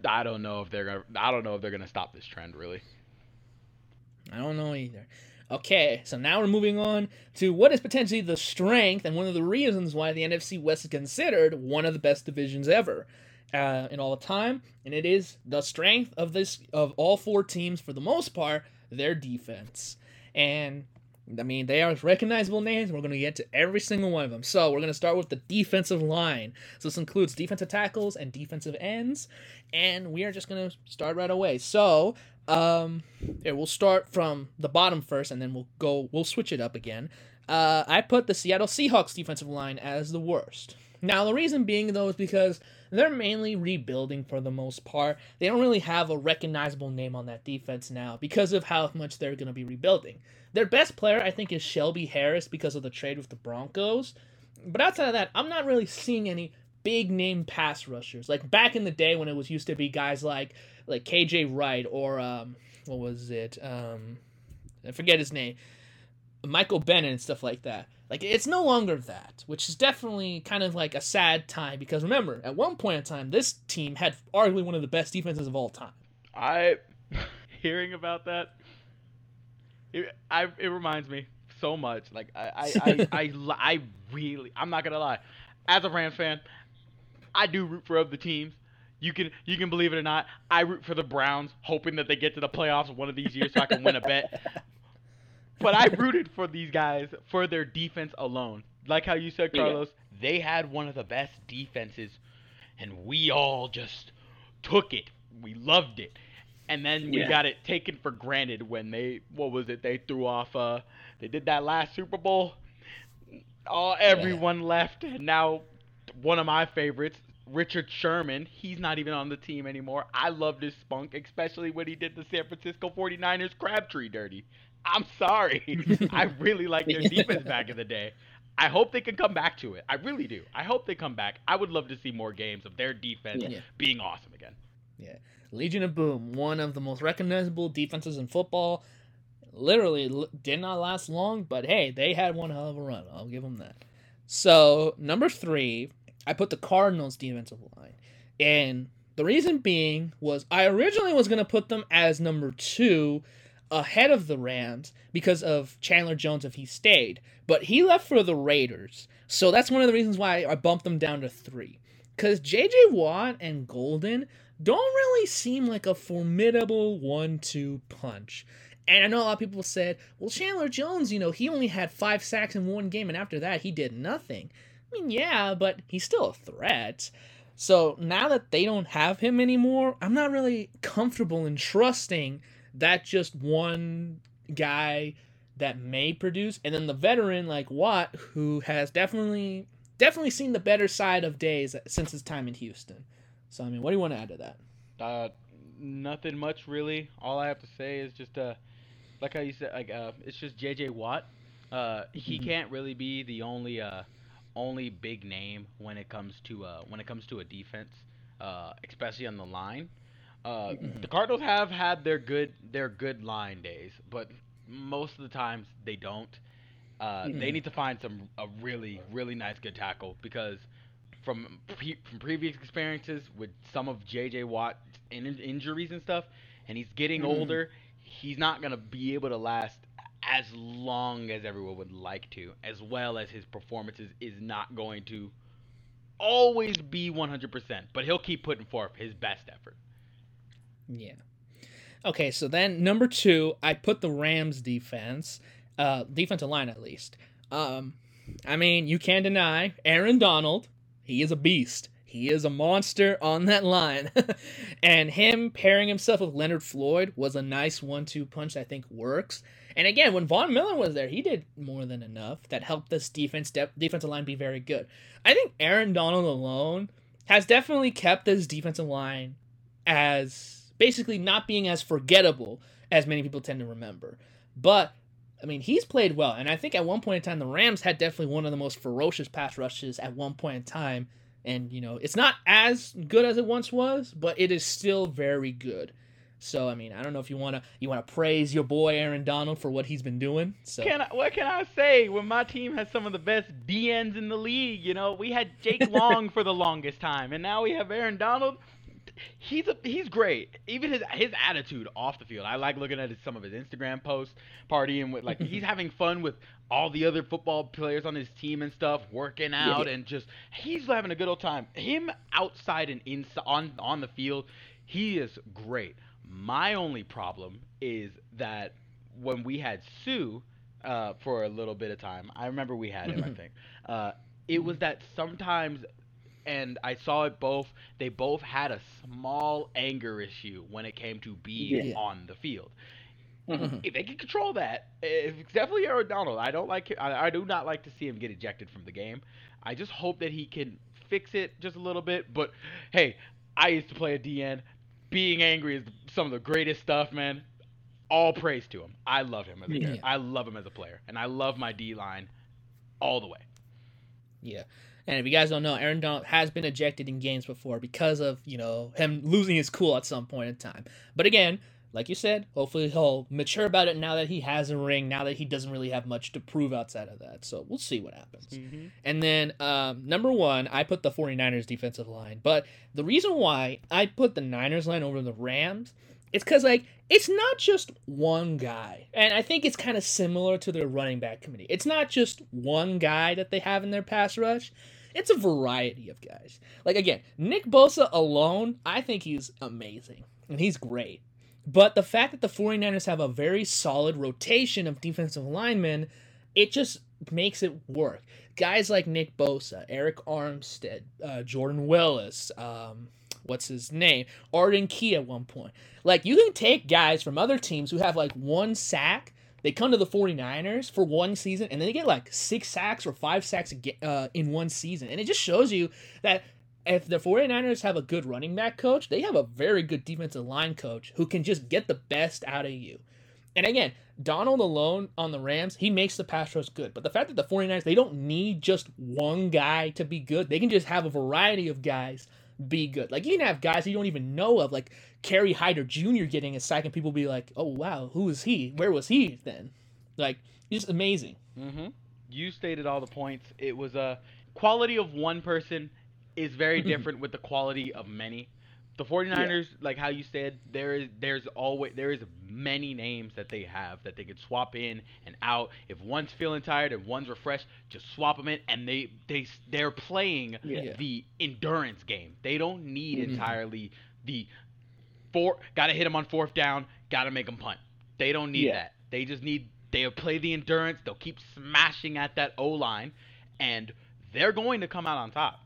I don't know if they're gonna. I don't know if they're gonna stop this trend, really. I don't know either. Okay, so now we're moving on to what is potentially the strength and one of the reasons why the NFC West is considered one of the best divisions ever uh, in all the time, and it is the strength of this of all four teams for the most part, their defense. And I mean, they are recognizable names. We're going to get to every single one of them. So we're going to start with the defensive line. So this includes defensive tackles and defensive ends, and we are just going to start right away. So um, yeah, we'll start from the bottom first, and then we'll go. We'll switch it up again. Uh, I put the Seattle Seahawks defensive line as the worst. Now, the reason being though is because they're mainly rebuilding for the most part. They don't really have a recognizable name on that defense now because of how much they're going to be rebuilding. Their best player, I think, is Shelby Harris because of the trade with the Broncos. But outside of that, I'm not really seeing any big name pass rushers. Like back in the day when it was used to be guys like like KJ Wright or um, what was it? Um, I forget his name. Michael Bennett and stuff like that. Like it's no longer that, which is definitely kind of like a sad time because remember, at one point in time, this team had arguably one of the best defenses of all time. I hearing about that, it, I, it reminds me so much. Like I, I, I, I, I really, I'm not gonna lie, as a Rams fan, I do root for other teams. You can you can believe it or not. I root for the Browns, hoping that they get to the playoffs one of these years so I can win a bet. But I rooted for these guys for their defense alone. Like how you said, Carlos, yeah. they had one of the best defenses and we all just took it. We loved it. And then we yeah. got it taken for granted when they what was it? They threw off uh they did that last Super Bowl. All everyone yeah. left and now one of my favorites, Richard Sherman, he's not even on the team anymore. I loved his spunk, especially when he did the San Francisco 49ers Crabtree dirty. I'm sorry. I really liked their defense back in the day. I hope they can come back to it. I really do. I hope they come back. I would love to see more games of their defense yeah. being awesome again. Yeah. Legion of Boom, one of the most recognizable defenses in football. Literally did not last long, but hey, they had one hell of a run. I'll give them that. So, number three, I put the Cardinals defensive line. And the reason being was I originally was going to put them as number two ahead of the Rams because of Chandler Jones if he stayed. But he left for the Raiders. So that's one of the reasons why I bumped them down to three. Because JJ Watt and Golden don't really seem like a formidable one two punch. And I know a lot of people said, well, Chandler Jones, you know, he only had five sacks in one game, and after that, he did nothing. I mean, yeah, but he's still a threat. So now that they don't have him anymore, I'm not really comfortable in trusting that just one guy that may produce, and then the veteran like Watt, who has definitely definitely seen the better side of days since his time in Houston. So I mean, what do you want to add to that? Uh, nothing much really. All I have to say is just uh, like how you said, like uh, it's just J.J. Watt. Uh, he mm-hmm. can't really be the only uh, only big name when it comes to uh, when it comes to a defense, uh, especially on the line. Uh, mm-hmm. The Cardinals have had their good their good line days, but most of the times they don't. Uh, mm-hmm. They need to find some a really really nice good tackle because from pre- from previous experiences with some of J.J. Watt's in- injuries and stuff, and he's getting mm-hmm. older. He's not gonna be able to last as long as everyone would like to, as well as his performances is not going to always be 100%, but he'll keep putting forth his best effort. Yeah. Okay, so then number two, I put the Rams defense, uh, defensive line at least. Um, I mean, you can't deny Aaron Donald. He is a beast. He is a monster on that line. and him pairing himself with Leonard Floyd was a nice one-two punch. I think works. And again, when Von Miller was there, he did more than enough that helped this defense de- defensive line be very good. I think Aaron Donald alone has definitely kept this defensive line as basically not being as forgettable as many people tend to remember. But I mean, he's played well, and I think at one point in time, the Rams had definitely one of the most ferocious pass rushes at one point in time. And you know, it's not as good as it once was, but it is still very good. So I mean, I don't know if you wanna you wanna praise your boy Aaron Donald for what he's been doing. So can I, what can I say when my team has some of the best DNs in the league? You know, we had Jake Long for the longest time, and now we have Aaron Donald he's a, he's great. Even his his attitude off the field. I like looking at his, some of his Instagram posts, partying with like he's having fun with all the other football players on his team and stuff, working out yeah. and just he's having a good old time. Him outside and inside on on the field, he is great. My only problem is that when we had Suh uh, for a little bit of time, I remember we had him. I think uh, it was that sometimes and I saw it both. They both had a small anger issue when it came to being yeah. on the field. Mm-hmm. If they can control that, if definitely Aaron Donald. I don't like. I, I do not like to see him get ejected from the game. I just hope that he can fix it just a little bit. But hey, I used to play a DN. Being angry is some of the greatest stuff, man. All praise to him. I love him as a yeah. I love him as a player, and I love my D line all the way. Yeah. And if you guys don't know, Aaron Donald has been ejected in games before because of, you know, him losing his cool at some point in time. But again, like you said, hopefully he'll mature about it now that he has a ring, now that he doesn't really have much to prove outside of that. So we'll see what happens. Mm-hmm. And then, um, number one, I put the 49ers defensive line. But the reason why I put the Niners line over the Rams it's because like it's not just one guy and i think it's kind of similar to their running back committee it's not just one guy that they have in their pass rush it's a variety of guys like again nick bosa alone i think he's amazing and he's great but the fact that the 49ers have a very solid rotation of defensive linemen it just makes it work. Guys like Nick Bosa, Arik Armstead, uh, Jordan Willis, um, what's his name, Arden Key at one point. Like you can take guys from other teams who have like one sack. They come to the 49ers for one season and then they get like six sacks or five sacks uh, in one season. And it just shows you that if the 49ers have a good running back coach, they have a very good defensive line coach who can just get the best out of you. And again, Donald alone on the Rams, he makes the pass rush good. But the fact that the 49ers, they don't need just one guy to be good. They can just have a variety of guys be good. Like you can have guys you don't even know of, like Kerry Hyder Jr. getting a sack, and people be like, "Oh wow, who is he? Where was he then?" Like just amazing. Mm-hmm. You stated all the points. It was a quality of one person is very different with the quality of many. The 49ers, yeah. like how you said, there is there's always there is many names that they have that they could swap in and out. If one's feeling tired and one's refreshed, just swap them in, and they they they're playing yeah. the endurance game. They don't need mm-hmm. entirely the four. Got to hit them on fourth down. Got to make them punt. They don't need yeah. that. They just need they'll play the endurance. They'll keep smashing at that O line, and they're going to come out on top.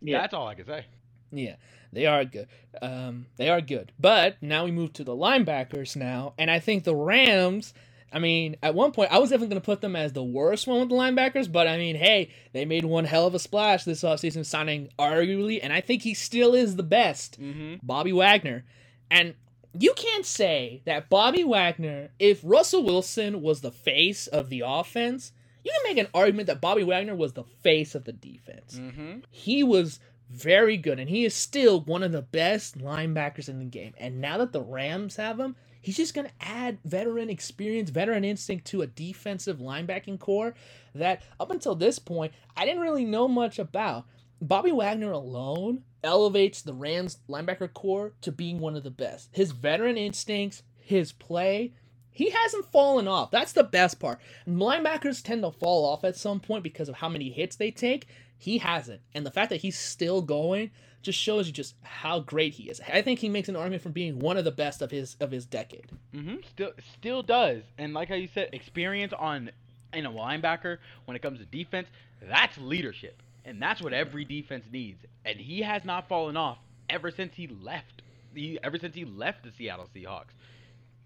Yeah. That's all I can say. Yeah, they are good. Um, they are good. But now we move to the linebackers now, and I think the Rams. I mean, at one point, I was definitely going to put them as the worst one with the linebackers, but I mean, hey, they made one hell of a splash this offseason, signing arguably, and I think he still is the best, mm-hmm. Bobby Wagner. And you can't say that Bobby Wagner, if Russell Wilson was the face of the offense, you can make an argument that Bobby Wagner was the face of the defense. Mm-hmm. He was very good, and he is still one of the best linebackers in the game. And now that the Rams have him, he's just going to add veteran experience, veteran instinct to a defensive linebacking corps that up until this point, I didn't really know much about. Bobby Wagner alone elevates the Rams linebacker corps to being one of the best. His veteran instincts, his play, he hasn't fallen off. That's the best part. Linebackers tend to fall off at some point because of how many hits they take. He hasn't. And the fact that he's still going just shows you just how great he is. I think he makes an argument for being one of the best of his of his decade. Mm-hmm. Still still does. And like how you said, experience on in a linebacker when it comes to defense, that's leadership. And that's what every defense needs. And he has not fallen off ever since he left. He, ever since he left the Seattle Seahawks.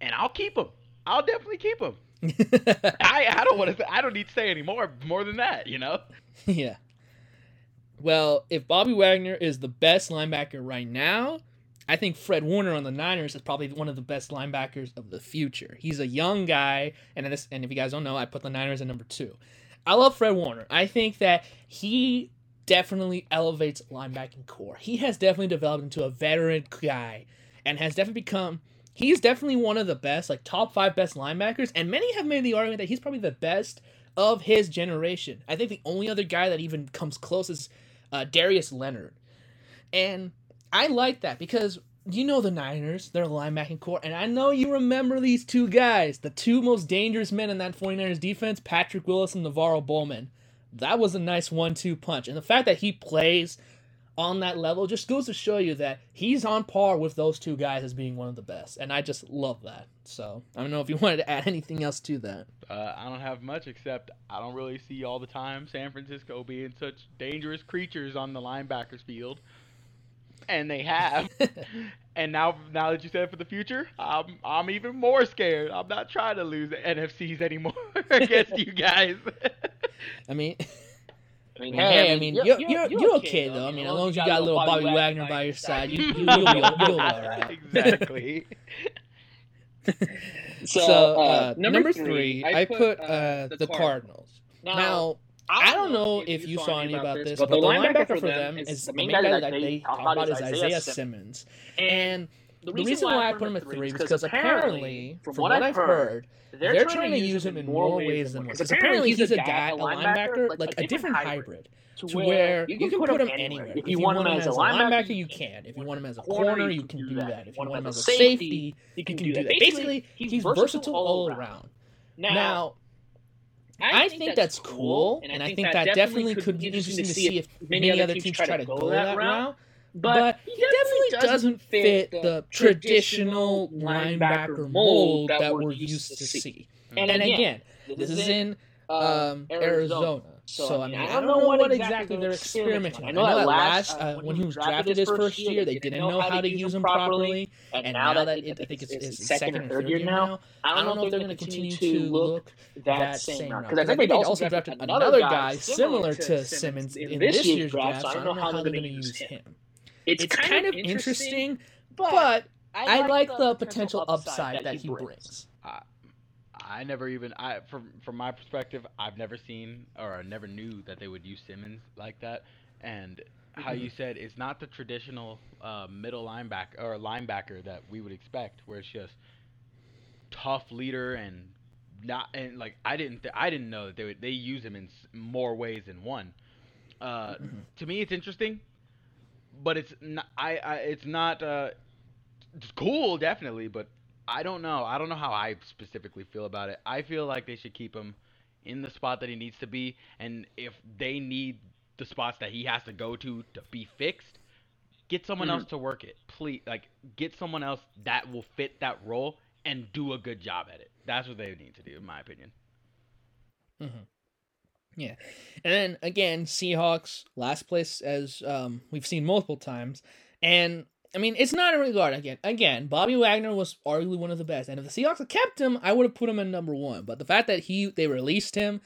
And I'll keep him. I'll definitely keep him. I I don't want to. I don't need to say any more more than that. You know. Yeah. Well, if Bobby Wagner is the best linebacker right now, I think Fred Warner on the Niners is probably one of the best linebackers of the future. He's a young guy, and this, and if you guys don't know, I put the Niners at number two. I love Fred Warner. I think that he definitely elevates linebacking corps. He has definitely developed into a veteran guy, and has definitely become he's definitely one of the best, like top five best linebackers, and many have made the argument that he's probably the best of his generation. I think the only other guy that even comes close is uh, Darius Leonard, and I like that because you know the Niners, their linebacking corps, and I know you remember these two guys, the two most dangerous men in that 49ers defense, Patrick Willis and NaVorro Bowman. That was a nice one-two punch, and the fact that he plays on that level just goes to show you that he's on par with those two guys as being one of the best, and I just love that. So I don't know if you wanted to add anything else to that. Uh, I don't have much except I don't really see all the time San Francisco being such dangerous creatures on the linebackers field, and they have. and now, now that you said for the future, I'm I'm even more scared. I'm not trying to lose NFCs anymore against you guys. I mean. I mean, hey, I mean, you're, you're, you're, you're okay, though. I mean, as long as you got a little Bobby, Wagner, Wagner by your side, you, you, will be, you'll be all right. Exactly. so, so uh, uh, number, number three, three, I put uh, uh the Cardinals. Now, now I don't know if you saw any about this, but, the linebacker for them is the main guy that they talk about is Isaiah Simmons. And the reason why I put him at three is because apparently, from what I've heard, they're trying to use him in more ways than one. Because apparently he's a guy, a linebacker, like a different hybrid to where you can put him anywhere. If you want him as a linebacker, you can. If you want him as a corner, you can do that. If you want him as a safety, you can do that. Basically, he's versatile all around. Now, I think that's cool, and I think that definitely could be interesting to see if many other teams try to go that route. But he definitely doesn't fit the traditional linebacker mold that we're used to see. And again, this is in um, Arizona. Arizona. So, so, I mean, I don't, know what exactly they're experimenting. I know, that last, uh, when, he was drafted his first year, they didn't know how to use him properly, and now that it, I think it's his second or third year now, I don't know if they're going to continue to look that same route. Because I think they also drafted another guy similar to Simmons in this year's draft, so I don't know how they're going to use him. It's kind of interesting, but I like the potential upside that he brings. I never even I from from my perspective, I've never seen or I never knew that they would use Simmons like that. And how you mm-hmm. said it's not the traditional uh, middle linebacker or linebacker that we would expect, where it's just tough leader and not and like I didn't th- I didn't know that they would they use him in more ways than one. Uh, mm-hmm. To me, it's interesting, but it's not I, I it's not uh, it's cool definitely, but I don't know. I don't know how I specifically feel about it. I feel like they should keep him in the spot that he needs to be, and if they need the spots that he has to go to to be fixed, get someone mm-hmm. else to work it. Please, like get someone else that will fit that role and do a good job at it. That's what they need to do, in my opinion. Mm-hmm. Yeah, and then again, Seahawks last place as um, we've seen multiple times, and I mean, it's not in regard again. Again, Bobby Wagner was arguably one of the best, and if the Seahawks had kept him, I would have put him in number one. But the fact that he they released him,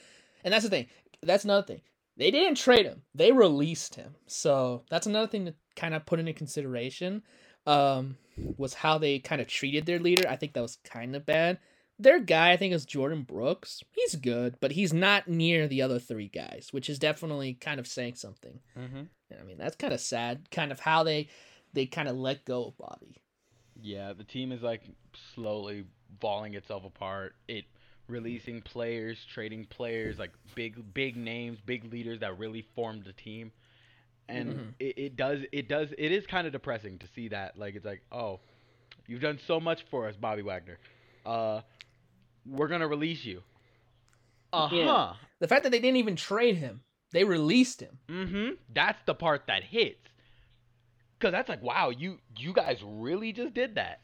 and that's the thing. That's another thing. They didn't trade him; they released him. So that's another thing to kind of put into consideration. Um, was how they kind of treated their leader. I think that was kind of bad. Their guy, I think, is Jordyn Brooks. He's good, but he's not near the other three guys, which is definitely kind of saying something. Mm-hmm. I mean, that's kind of sad. Kind of how they they kind of let go of Bobby. Yeah, the team is like slowly falling itself apart. It releasing players, trading players, like big big names, big leaders that really formed the team. And mm-hmm. it, it does it does it is kind of depressing to see that. Like it's like, oh, you've done so much for us, Bobby Wagner. Uh we're gonna release you. Uh huh. Yeah. The fact that they didn't even trade him, they released him. Mm-hmm. That's the part that hits. Cause that's like, wow, you you guys really just did that.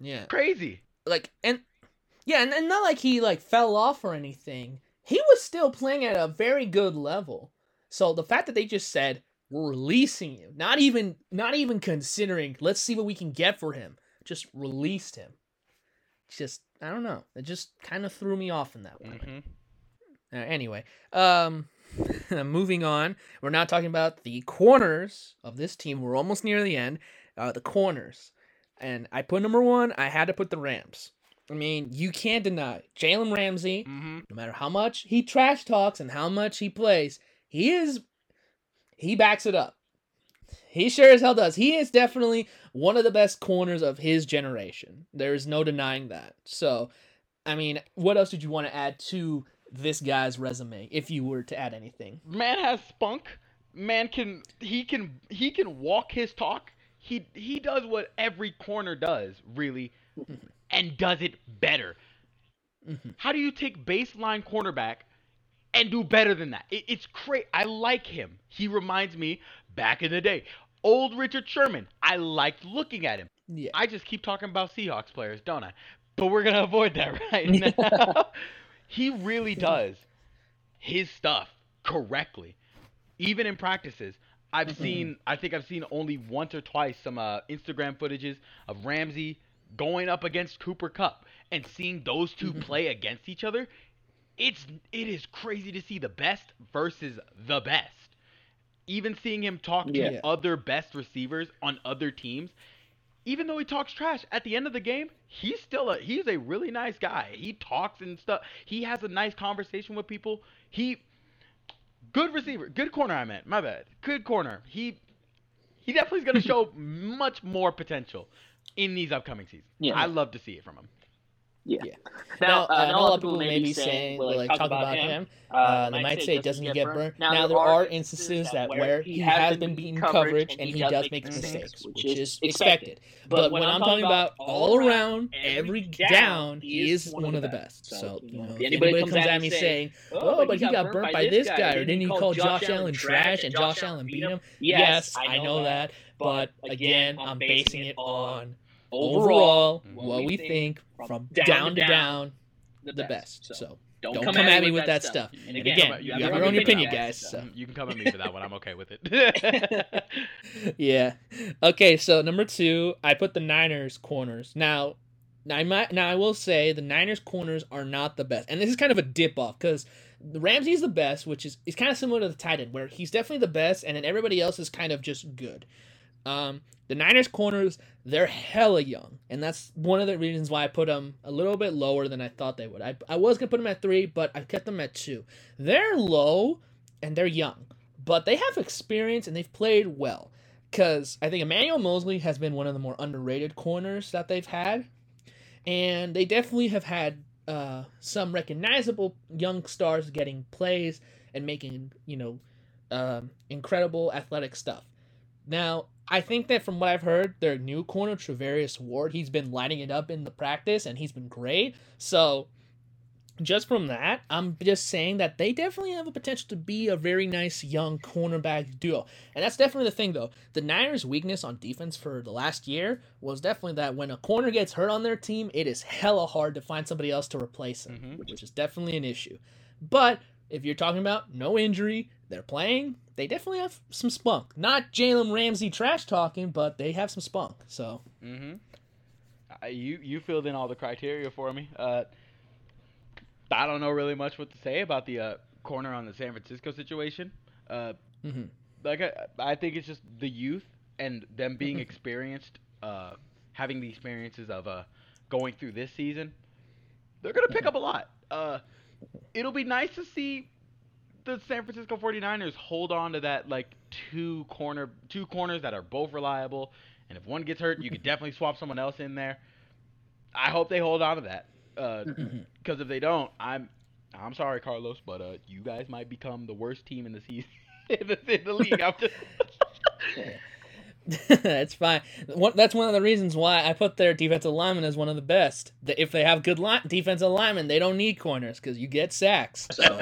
Yeah. Crazy. Like and yeah, and, and not like he like fell off or anything. He was still playing at a very good level. So the fact that they just said we're releasing you, not even not even considering, let's see what we can get for him, just released him. Just I don't know. It just kind of threw me off in that one. Mm-hmm. Uh, anyway, um, moving on, we're now talking about the corners of this team. We're almost near the end. Uh, the corners, and I put number one. I had to put the Rams. I mean, you can't deny Jalen Ramsey. Mm-hmm. No matter how much he trash talks and how much he plays, he is he backs it up. He sure as hell does. He is definitely one of the best corners of his generation. There is no denying that. So, I mean, what else did you want to add to this guy's resume if you were to add anything. Man has spunk. Man can he can he can walk his talk. He he does what every corner does, really, and does it better. Mm-hmm. How do you take baseline cornerback and do better than that? It, it's great. I like him. He reminds me back in the day, old Richard Sherman. I liked looking at him. Yeah. I just keep talking about Seahawks players, don't I? But we're gonna avoid that right now. He really does his stuff correctly, even in practices. I've mm-hmm. seen, I think I've seen only once or twice some uh, Instagram footages of Ramsey going up against Cooper Kupp and seeing those 2 mm-hmm. play against each other. It's it is crazy to see the best versus the best. Even seeing him talk to yeah. other best receivers on other teams, even though he talks trash, at the end of the game, he's still a he's a really nice guy. He talks and stuff. He has a nice conversation with people. He good receiver, good corner. I meant my bad. Good corner. He he definitely is going to show much more potential in these upcoming seasons. Yeah, I love to see it from him. Yeah. yeah. Now, now, uh, a lot of people may be saying, like, like talk, about, him. him. Uh, uh, they might say doesn't he get burned. Now, now there are instances that where he has been beaten coverage and he does make mistakes, which is expected. But when I'm talking about all around, every down, he is one of the best. So, you know, if anybody comes at me saying, oh, but he got burnt by this guy, or didn't he call Josh Allen trash and Josh Allen beat him? Yes, I know that. But again, I'm basing it on overall, what we think from down to down, the best. So don't, don't come, come, at me with that, stuff. stuff. And again, again you, have your own opinion, guys. So. You can come at me for that one. I'm okay with it. yeah. Okay, so number two, I put the Niners corners. Now, I might now I will say the Niners corners are not the best, and this is kind of a dip off because the Ramsey's the best, which is is kind of similar to the tight end, where he's definitely the best, and then everybody else is kind of just good. Um, the Niners corners, they're hella young, and that's one of the reasons why I put them a little bit lower than I thought they would. I, I was gonna put them at three, but I kept them at two. They're low and they're young, but they have experience and they've played well. Because I think Emmanuel Moseley has been one of the more underrated corners that they've had, and they definitely have had uh, some recognizable young stars getting plays and making you know um, incredible athletic stuff. Now, I think that from what I've heard, their new corner, Charvarius Ward, he's been lighting it up in the practice and he's been great. So, just from that, I'm just saying that they definitely have a potential to be a very nice young cornerback duo. And that's definitely the thing, though. The Niners' weakness on defense for the last year was definitely that when a corner gets hurt on their team, it is hella hard to find somebody else to replace him, mm-hmm. which is definitely an issue. But if you're talking about no injury, they're playing, they definitely have some spunk. Not Jalen Ramsey trash talking, but they have some spunk. So. Mm-hmm. Uh, you you filled in all the criteria for me. Uh, I don't know really much what to say about the uh, corner on the San Francisco situation. Uh, mm-hmm. Like I, I think it's just the youth and them being mm-hmm. experienced, uh, having the experiences of uh, going through this season. They're gonna pick mm-hmm. up a lot. Uh, it'll be nice to see the San Francisco 49ers hold on to that like two corner two corners that are both reliable and if one gets hurt you could definitely swap someone else in there i hope they hold on to that because uh, if they don't i'm i'm sorry carlos but uh, you guys might become the worst team in the season in, the, in the league after that's fine. That's one of the reasons why I put their defensive lineman as one of the best. If they have good line, defensive linemen, they don't need corners because you get sacks. So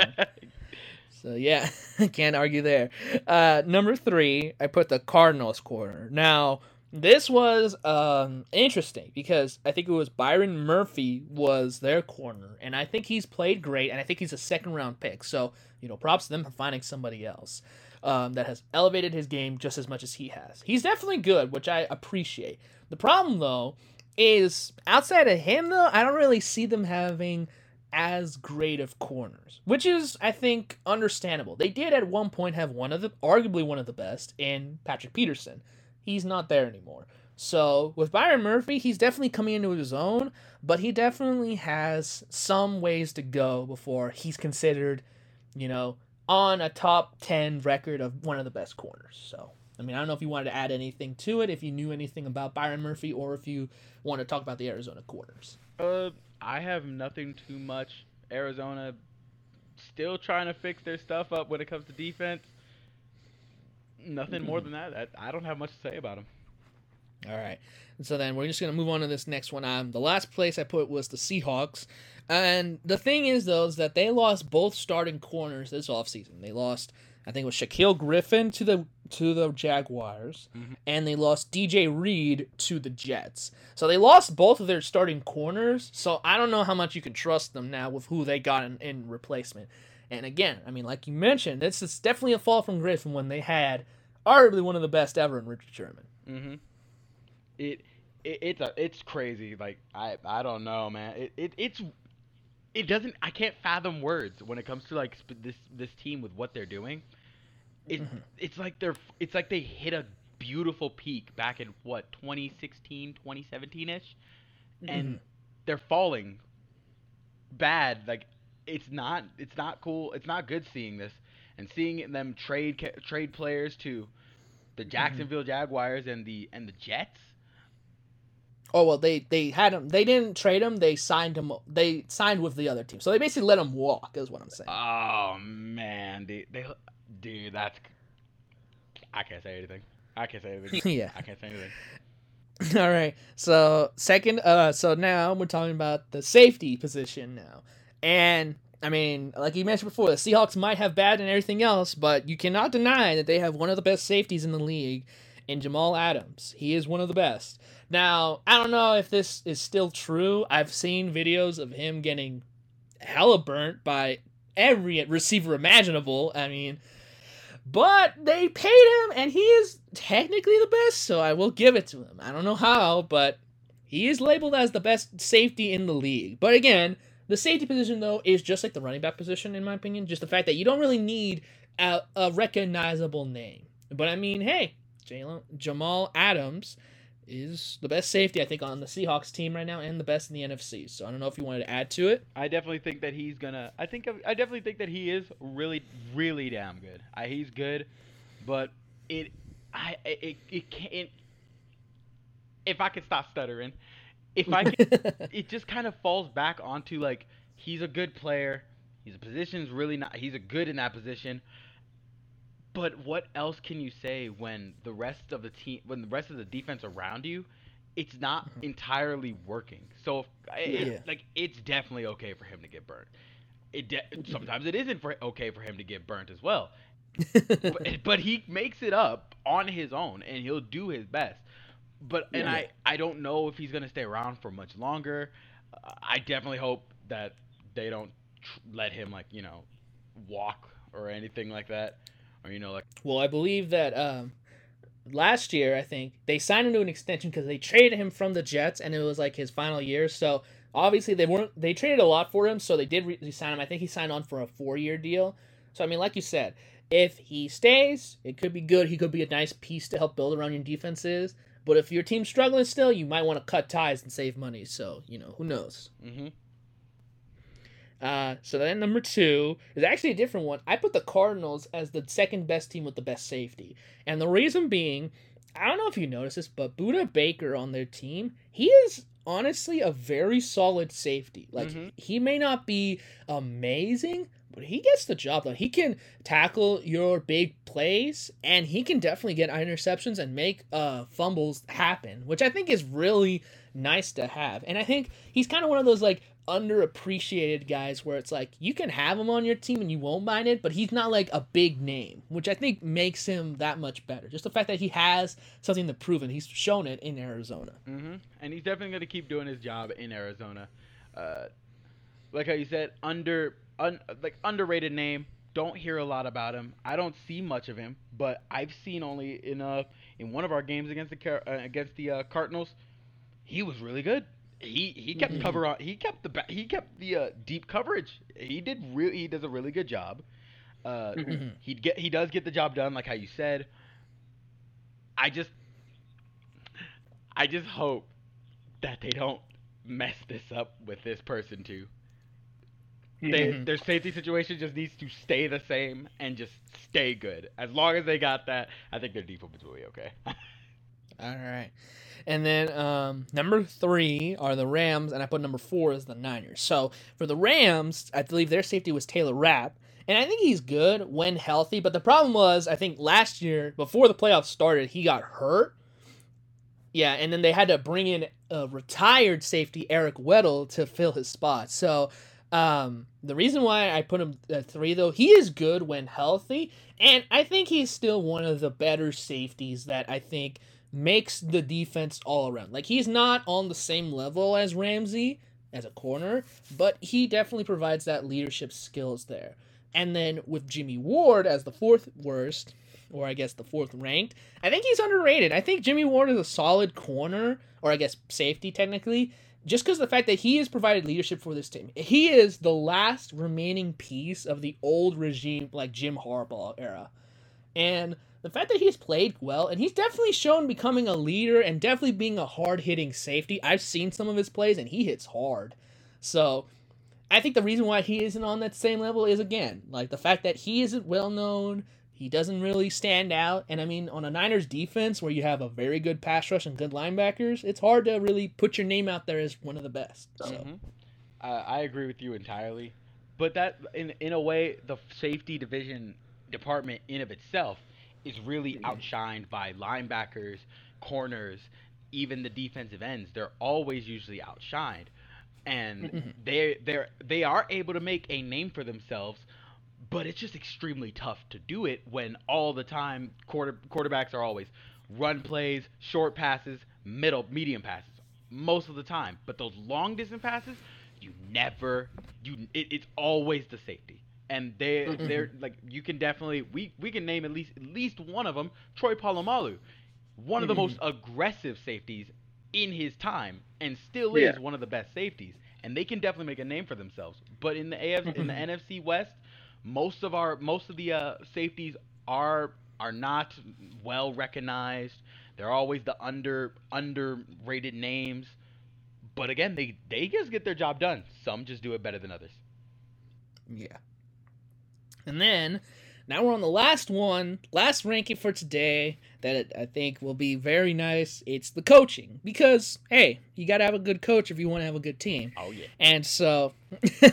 so yeah, can't argue there. Uh, number three, I put the Cardinals corner. Now this was um, interesting because I think it was Byron Murphy was their corner, and I think he's played great, and I think he's a second round pick. So you know, props to them for finding somebody else um, that has elevated his game just as much as he has. He's definitely good, which I appreciate. The problem though is outside of him though, I don't really see them having as great of corners, which is, I think, understandable. They did at one point have one of the, arguably one of the best in Patrick Peterson. He's not there anymore. So with Byron Murphy, he's definitely coming into his own, but he definitely has some ways to go before he's considered, you know, on a top 10 record of one of the best corners. So, I mean, I don't know if you wanted to add anything to it, if you knew anything about Byron Murphy, or if you want to talk about the Arizona corners. Uh, I have nothing too much. Arizona still trying to fix their stuff up when it comes to defense. Nothing more than that. I, don't have much to say about them. All right. And so then we're just going to move on to this next one. Um, the last place I put was the Seahawks. And the thing is, though, is that they lost both starting corners this offseason. They lost I think it was Shaquill Griffin to the to the Jaguars, mm-hmm. and they lost DJ Reed to the Jets. So they lost both of their starting corners. So I don't know how much you can trust them now with who they got in, in replacement. And again, I mean, like you mentioned, this is definitely a fall from grace from when they had arguably one of the best ever in Richard Sherman. Mm-hmm. It, it it's a, it's crazy. Like I I don't know, man. It, it it's it doesn't. I can't fathom words when it comes to like sp- this this team with what they're doing it, mm-hmm. it's like they're it's like they hit a beautiful peak back in what 2016 2017ish mm-hmm. and they're falling bad like it's not it's not cool it's not good seeing this and seeing them trade trade players to the mm-hmm. Jacksonville mm-hmm. Jaguars and the and the Jets Oh well, they they had him. They didn't trade him. They signed him. They signed with the other team. So they basically let him walk. Is what I'm saying. Oh man, they, they dude, that's. I can't say anything. I can't say anything. yeah. I can't say anything. All right. So second, uh, so now we're talking about the safety position now, and I mean, like you mentioned before, the Seahawks might have bad and everything else, but you cannot deny that they have one of the best safeties in the league in Jamal Adams. He is one of the best. Now, I don't know if this is still true. I've seen videos of him getting hella burnt by every receiver imaginable. I mean, but they paid him, and he is technically the best, so I will give it to him. I don't know how, but he is labeled as the best safety in the league. But again, the safety position, though, is just like the running back position, in my opinion. Just the fact that you don't really need a, a recognizable name. But I mean, hey, Jamal Adams is the best safety I think on the Seahawks team right now and the best in the NFC. So I don't know if you wanted to add to it. I definitely think that he's gonna. I think I definitely think that he is really really damn good. I, he's good, but it I it it can't. If I could stop stuttering, if I can, it just kind of falls back onto like he's a good player. He's His position's really not. He's a good in that position. But what else can you say when the rest of the team, when the rest of the defense around you, it's not mm-hmm. entirely working. So, it, yeah. like, it's definitely okay for him to get burnt. It de- sometimes it isn't for okay for him to get burnt as well. but, but, he makes it up on his own, and he'll do his best. But and yeah. I I don't know if he's gonna stay around for much longer. Uh, I definitely hope that they don't tr- let him like you know walk or anything like that. Or you know, like well, I believe that um, last year I think they signed him to an extension because they traded him from the Jets, and it was like his final year. So obviously they weren't they traded a lot for him, so they did re- sign him. I think he signed on for a four year deal. So I mean, like you said, if he stays, it could be good. He could be a nice piece to help build around your defenses. But if your team's struggling still, you might want to cut ties and save money. So you know, who knows? Mm-hmm. Uh, so then number two is actually a different one. I put the Cardinals as the second best team with the best safety, and the reason being, I don't know if you noticed this, but Budda Baker on their team, he is honestly a very solid safety. Like mm-hmm. he may not be amazing, but he gets the job done. He can tackle your big plays, and he can definitely get interceptions and make uh, fumbles happen, which I think is really nice to have. And I think he's kind of one of those like underappreciated guys where it's like you can have him on your team and you won't mind it, but he's not like a big name, which I think makes him that much better. Just the fact that he has something to prove and he's shown it in Arizona. Mm-hmm. And he's definitely going to keep doing his job in Arizona. Uh, like how you said, under un, like underrated name. Don't hear a lot about him. I don't see much of him, but I've seen only enough in one of our games against the uh, against the uh, Cardinals. He was really good he he kept mm-hmm. cover on. He kept the he kept the uh, deep coverage. He did really he does a really good job. Uh, mm-hmm. he get he does get the job done, like how you said. I just I just hope that they don't mess this up with this person too. They, mm-hmm. their safety situation just needs to stay the same and just stay good. As long as they got that, I think their defense will be okay. All right. And then um, number three are the Rams, and I put number four as the Niners. So for the Rams, I believe their safety was Taylor Rapp. And I think he's good when healthy. But the problem was, I think last year, before the playoffs started, he got hurt. Yeah, and then they had to bring in a retired safety, Eric Weddle, to fill his spot. So um, the reason why I put him at three, though, he is good when healthy. And I think he's still one of the better safeties that I think – makes the defense all around. Like he's not on the same level as Ramsey as a corner, but he definitely provides that leadership skills there. And then with Jimmy Ward as the fourth worst, or I guess the fourth ranked, I think he's underrated. I think Jimmy Ward is a solid corner, or I guess safety technically, just because the fact that he has provided leadership for this team. He is the last remaining piece of the old regime, like Jim Harbaugh era. And the fact that he's played well and he's definitely shown becoming a leader and definitely being a hard hitting safety. I've seen some of his plays and he hits hard. So I think the reason why he isn't on that same level is again, like the fact that he isn't well known, he doesn't really stand out. And I mean, on a Niners defense where you have a very good pass rush and good linebackers, it's hard to really put your name out there as one of the best. So. Mm-hmm. Uh, I agree with you entirely. But that, in in a way, the safety division department in of itself is really outshined by linebackers, corners, even the defensive ends. They're always usually outshined, and mm-hmm. they they they are able to make a name for themselves. But it's just extremely tough to do it when all the time quarter quarterbacks are always run plays, short passes, middle medium passes most of the time. But those long distance passes, you never you it, it's always the safety. And they mm-hmm. they're like you can definitely we we can name at least at least one of them, Troy Polamalu, one of the most aggressive safeties in his time and still is yeah. one of the best safeties and they can definitely make a name for themselves. But in the AF in the mm-hmm. NFC West, most of our most of the uh, safeties are are not well recognized. They're always the under underrated names. But again, they they just get their job done. Some just do it better than others. Yeah. And then now we're on the last one, last ranking for today that I think will be very nice. It's the coaching because hey, you got to have a good coach if you want to have a good team. Oh yeah. And so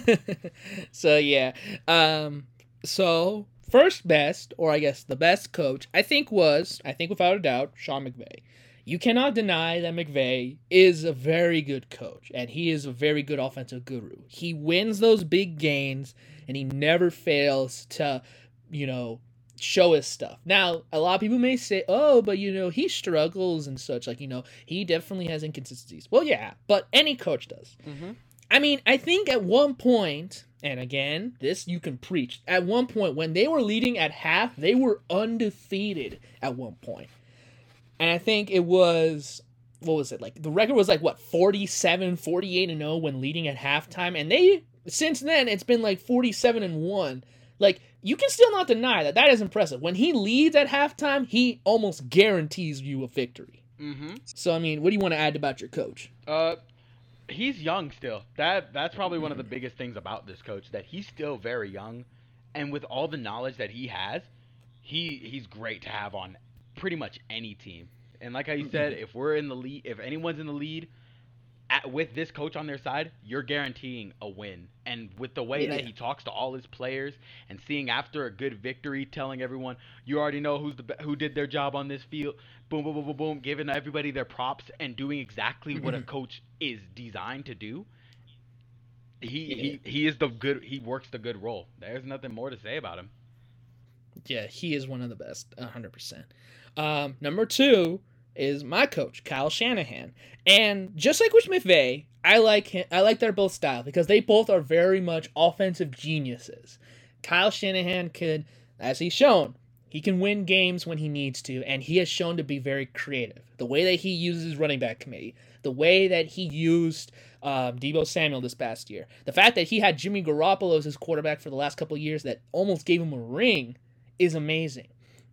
so yeah. Um so first best or I guess the best coach I think was, I think without a doubt, Sean McVay. You cannot deny that McVay is a very good coach and he is a very good offensive guru. He wins those big games and he never fails to you know, show his stuff. Now, a lot of people may say, oh, but you know, he struggles and such. Like, you know, he definitely has inconsistencies. Well, yeah, but any coach does. Mm-hmm. I mean, I think at one point, and again, this you can preach, at one point, when they were leading at half, they were undefeated at one point. And I think it was, what was it? Like, the record was like, what, 47, 48 and 0 when leading at halftime. And they, since then, it's been like 47 and 1. Like, you can still not deny that that is impressive. When he leads at halftime, he almost guarantees you a victory. Mm-hmm. So I mean, what do you want to add about your coach? Uh, he's young still. That that's probably one of the biggest things about this coach that he's still very young, and with all the knowledge that he has, he he's great to have on pretty much any team. And like how you said, if we're in the lead, if anyone's in the lead, at, with this coach on their side, you're guaranteeing a win. And with the way yeah. that he talks to all his players and seeing after a good victory, telling everyone you already know who's the who did their job on this field, boom, boom, boom, boom, boom, giving everybody their props and doing exactly what a mm-hmm. coach is designed to do. He, yeah. he he is the good. He works the good role. There's nothing more to say about him. Yeah, he is one of the best, hundred um, percent. Number two is my coach, Kyle Shanahan. And just like with McVay, I like him, I like their both style because they both are very much offensive geniuses. Kyle Shanahan could, as he's shown, he can win games when he needs to, and he has shown to be very creative. The way that he uses his running back committee, the way that he used um, Deebo Samuel this past year, the fact that he had Jimmy Garoppolo as his quarterback for the last couple years that almost gave him a ring is amazing.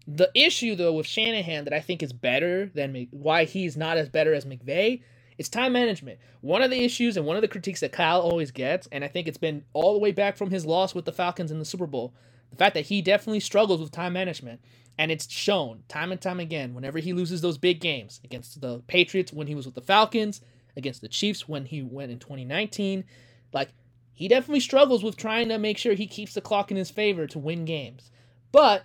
The issue though with Shanahan that I think is better than why he's not as better as McVay is time management. One of the issues and one of the critiques that Kyle always gets, and I think it's been all the way back from his loss with the Falcons in the Super Bowl, the fact that he definitely struggles with time management. And it's shown time and time again whenever he loses those big games against the Patriots when he was with the Falcons, against the Chiefs when he went in 2019. Like, he definitely struggles with trying to make sure he keeps the clock in his favor to win games. But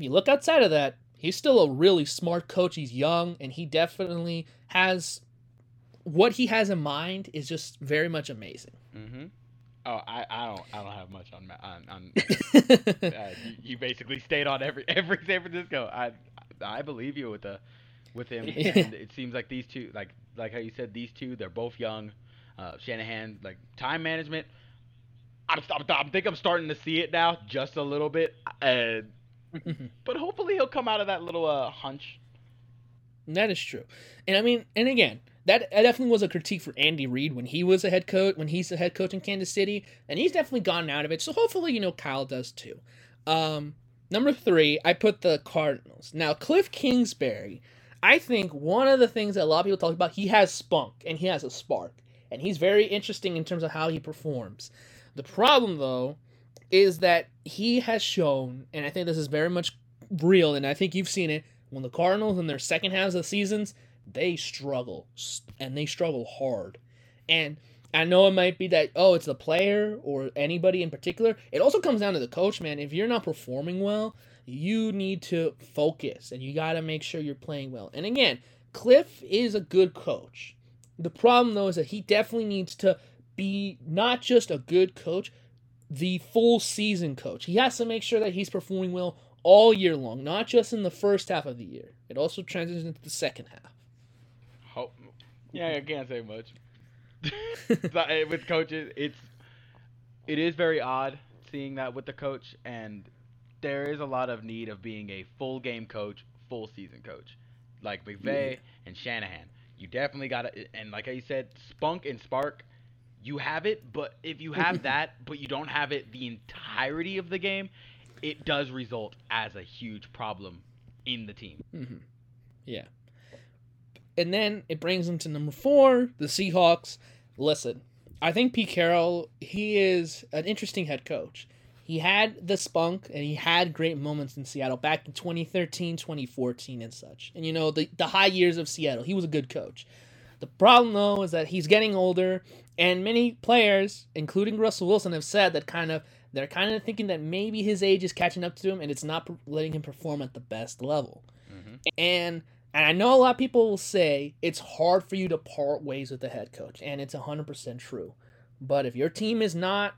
you look outside of that, he's still a really smart coach. He's young, and he definitely has what he has in mind is just very much amazing. Mm-hmm. Oh, I, I don't I don't have much on on. on uh, you, you, basically stayed on every every San Francisco. I I believe you with the with him. Yeah. And it seems like these two, like like how you said, these two, they're both young. Uh, Shanahan, like time management. I'm, I'm, I think I'm starting to see it now, just a little bit. And but hopefully he'll come out of that little uh, hunch. That is true, and I mean, and again, that, that definitely was a critique for Andy Reid when he was a head coach, when he's the head coach in Kansas City, and he's definitely gotten out of it. So hopefully, you know, Kyle does too. Um, number three, I put the Cardinals. Now, Cliff Kingsbury, I think one of the things that a lot of people talk about, he has spunk and he has a spark, and he's very interesting in terms of how he performs. The problem, though, is that he has shown, and I think this is very much real, and I think you've seen it, when the Cardinals in their second halves of seasons, they struggle, and they struggle hard. And I know it might be that, oh, it's the player or anybody in particular. It also comes down to the coach, man. If you're not performing well, you need to focus and you got to make sure you're playing well. And again, Cliff is a good coach. The problem, though, is that he definitely needs to be not just a good coach, the full season coach. He has to make sure that he's performing well all year long, not just in the first half of the year. It also transitions into the second half. Hope. Yeah, I can't say much. Eh, with coaches, it's it is very odd seeing that with the coach, and there is a lot of need of being a full game coach, full season coach, like McVay yeah. and Shanahan. You definitely got to, and like I said, spunk and spark. You have it, but if you have that, but you don't have it the entirety of the game, it does result as a huge problem in the team. Mm-hmm. Yeah. And then it brings them to number four, the Seahawks. Listen, I think Pete Carroll, he is an interesting head coach. He had the spunk and he had great moments in Seattle back in 2013, 2014, and such. And you know, the, the high years of Seattle, he was a good coach. The problem, though, is that he's getting older, and many players, including Russell Wilson, have said that kind of they're kind of thinking that maybe his age is catching up to him and it's not letting him perform at the best level. Mm-hmm. And and I know a lot of people will say it's hard for you to part ways with the head coach, and it's 100% true. But if your team is not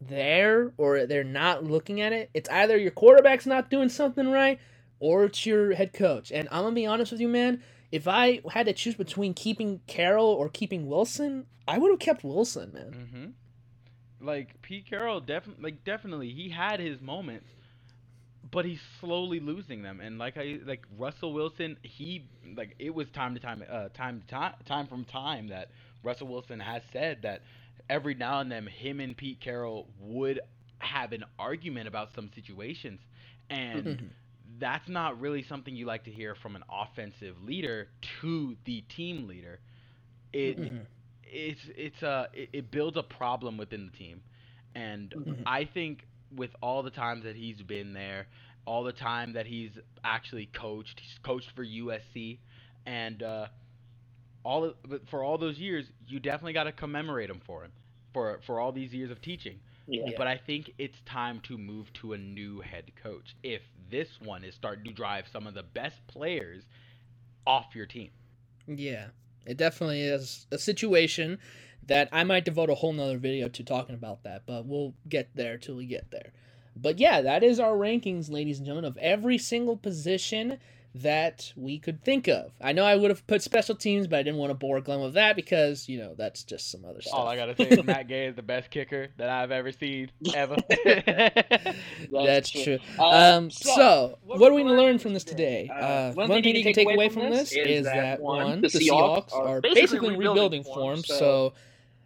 there or they're not looking at it, it's either your quarterback's not doing something right or it's your head coach. And I'm going to be honest with you, man. If I had to choose between keeping Carroll or keeping Wilson, I would have kept Wilson, man. Mm-hmm. Like Pete Carroll, definitely, like definitely, he had his moments, but he's slowly losing them. And like I like Russell Wilson, he like it was time to time, uh, time to time, time from time that Russell Wilson has said that every now and then him and Pete Carroll would have an argument about some situations, and that's not really something you like to hear from an offensive leader to the team leader. It mm-hmm. it's it's a it, it builds a problem within the team, and mm-hmm. I think with all the times that he's been there, all the time that he's actually coached, he's coached for USC, and uh, all of, for all those years, you definitely got to commemorate him for him, for for all these years of teaching. Yeah. But I think it's time to move to a new head coach. If this one is starting to drive some of the best players off your team. Yeah, it definitely is a situation that I might devote a whole nother video to talking about that, but we'll get there till we get there. But yeah, that is our rankings, ladies and gentlemen, of every single position that we could think of. I know I would have put special teams, but I didn't want to bore Glen with that because, you know, that's just some other stuff. All I gotta say is Matt Gay is the best kicker that I've ever seen ever. that's, that's true. Uh, um, so, so, what are we going to learn from this today? Uh, uh, one, one thing you can take away from this is that, one, the Seahawks are basically rebuilding form, so, so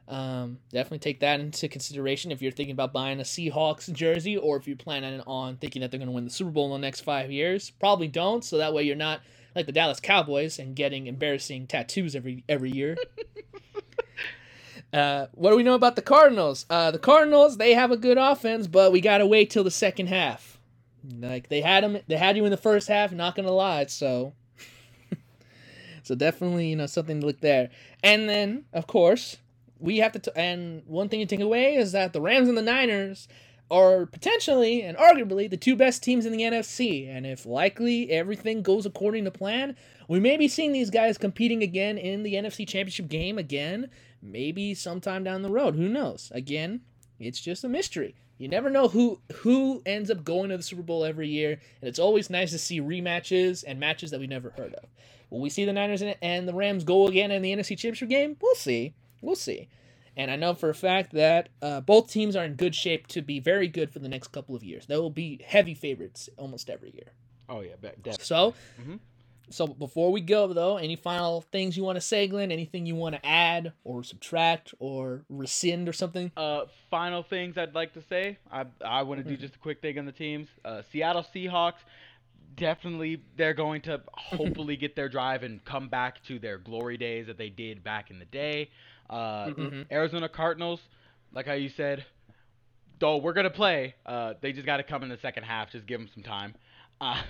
um, definitely take that into consideration if you're thinking about buying a Seahawks jersey or if you're planning on thinking that they're going to win the Super Bowl in the next five years. Probably don't, so that way you're not like the Dallas Cowboys and getting embarrassing tattoos every every year. uh, what do we know about the Cardinals? Uh, the Cardinals they have a good offense, but we gotta wait till the second half. Like they had them, they had you in the first half. Not gonna lie, so. so definitely, you know, something to look there. And then, of course, we have to, t- and one thing to take away is that the Rams and the Niners are potentially and arguably the two best teams in the NFC. And if likely everything goes according to plan, we may be seeing these guys competing again in the NFC Championship game again, maybe sometime down the road. Who knows? Again, it's just a mystery. You never know who who ends up going to the Super Bowl every year, and it's always nice to see rematches and matches that we never heard of. Will we see the Niners and the Rams go again in the NFC Championship game? We'll see. We'll see. And I know for a fact that uh, both teams are in good shape to be very good for the next couple of years. They will be heavy favorites almost every year. Oh yeah, definitely. So, mm-hmm. so before we go though, any final things you want to say, Glen? Anything you want to add or subtract or rescind or something? Uh, final things I'd like to say. I I want to mm-hmm. do just a quick thing on the teams. Uh, Seattle Seahawks definitely they're going to hopefully get their drive and come back to their glory days that they did back in the day. Uh, mm-hmm. Arizona Cardinals, like how you said, though we're gonna play, uh, they just got to come in the second half. Just give them some time. Uh,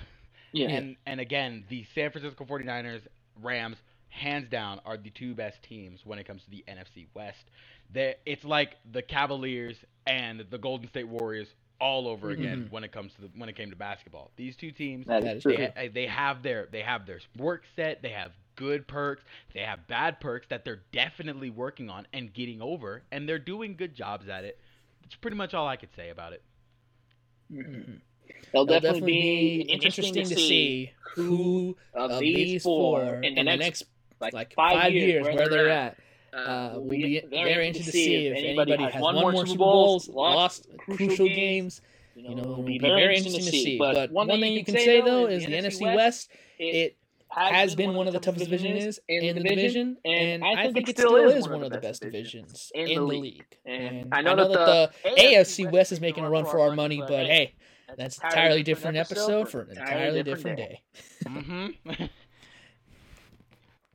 yeah. And and again, the San Francisco 49ers, Rams, hands down, are the two best teams when it comes to the NFC West. They, it's like the Cavaliers and the Golden State Warriors all over mm-hmm. again when it comes to the, when it came to basketball. These two teams, they, they have their they have their work set. They have good perks. They have bad perks that they're definitely working on and getting over, and they're doing good jobs at it. That's pretty much all I could say about it. Mm-hmm. It'll, definitely, definitely, be interesting, interesting to, see who of these four in the, next, next like, five, five years, where, where they're at. at. Uh, we'll be very interested to see if anybody has won more Super Bowls, lost crucial games. You know, it'll be very interesting to see. But one thing you can say though is the NFC West, it has been one of the toughest divisions in the division, and I think it still is one of the best divisions in the league. And I know that the AFC West is making a run for our money, but hey, that's an entirely different episode for an entirely different day. Mm-hmm.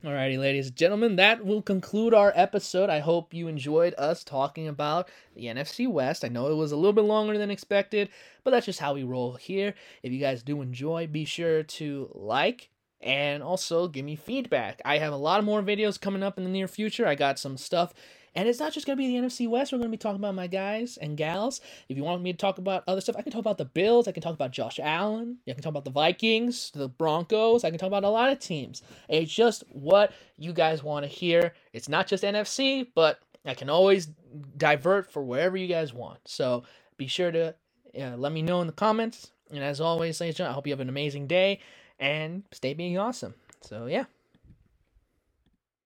Alrighty, ladies and gentlemen, that will conclude our episode. I hope you enjoyed us talking about the NFC West. I know it was a little bit longer than expected, but that's just how we roll here. If you guys do enjoy, be sure to like and also give me feedback. I have a lot of more videos coming up in the near future. I got some stuff and it's not just going to be the NFC West. We're going to be talking about my guys and gals. If you want me to talk about other stuff, I can talk about the Bills. I can talk about Josh Allen. I can talk about the Vikings, the Broncos. I can talk about a lot of teams. It's just what you guys want to hear. It's not just NFC, but I can always divert for wherever you guys want. So be sure to uh, let me know in the comments. And as always, ladies and gentlemen, I hope you have an amazing day and stay being awesome. So, yeah.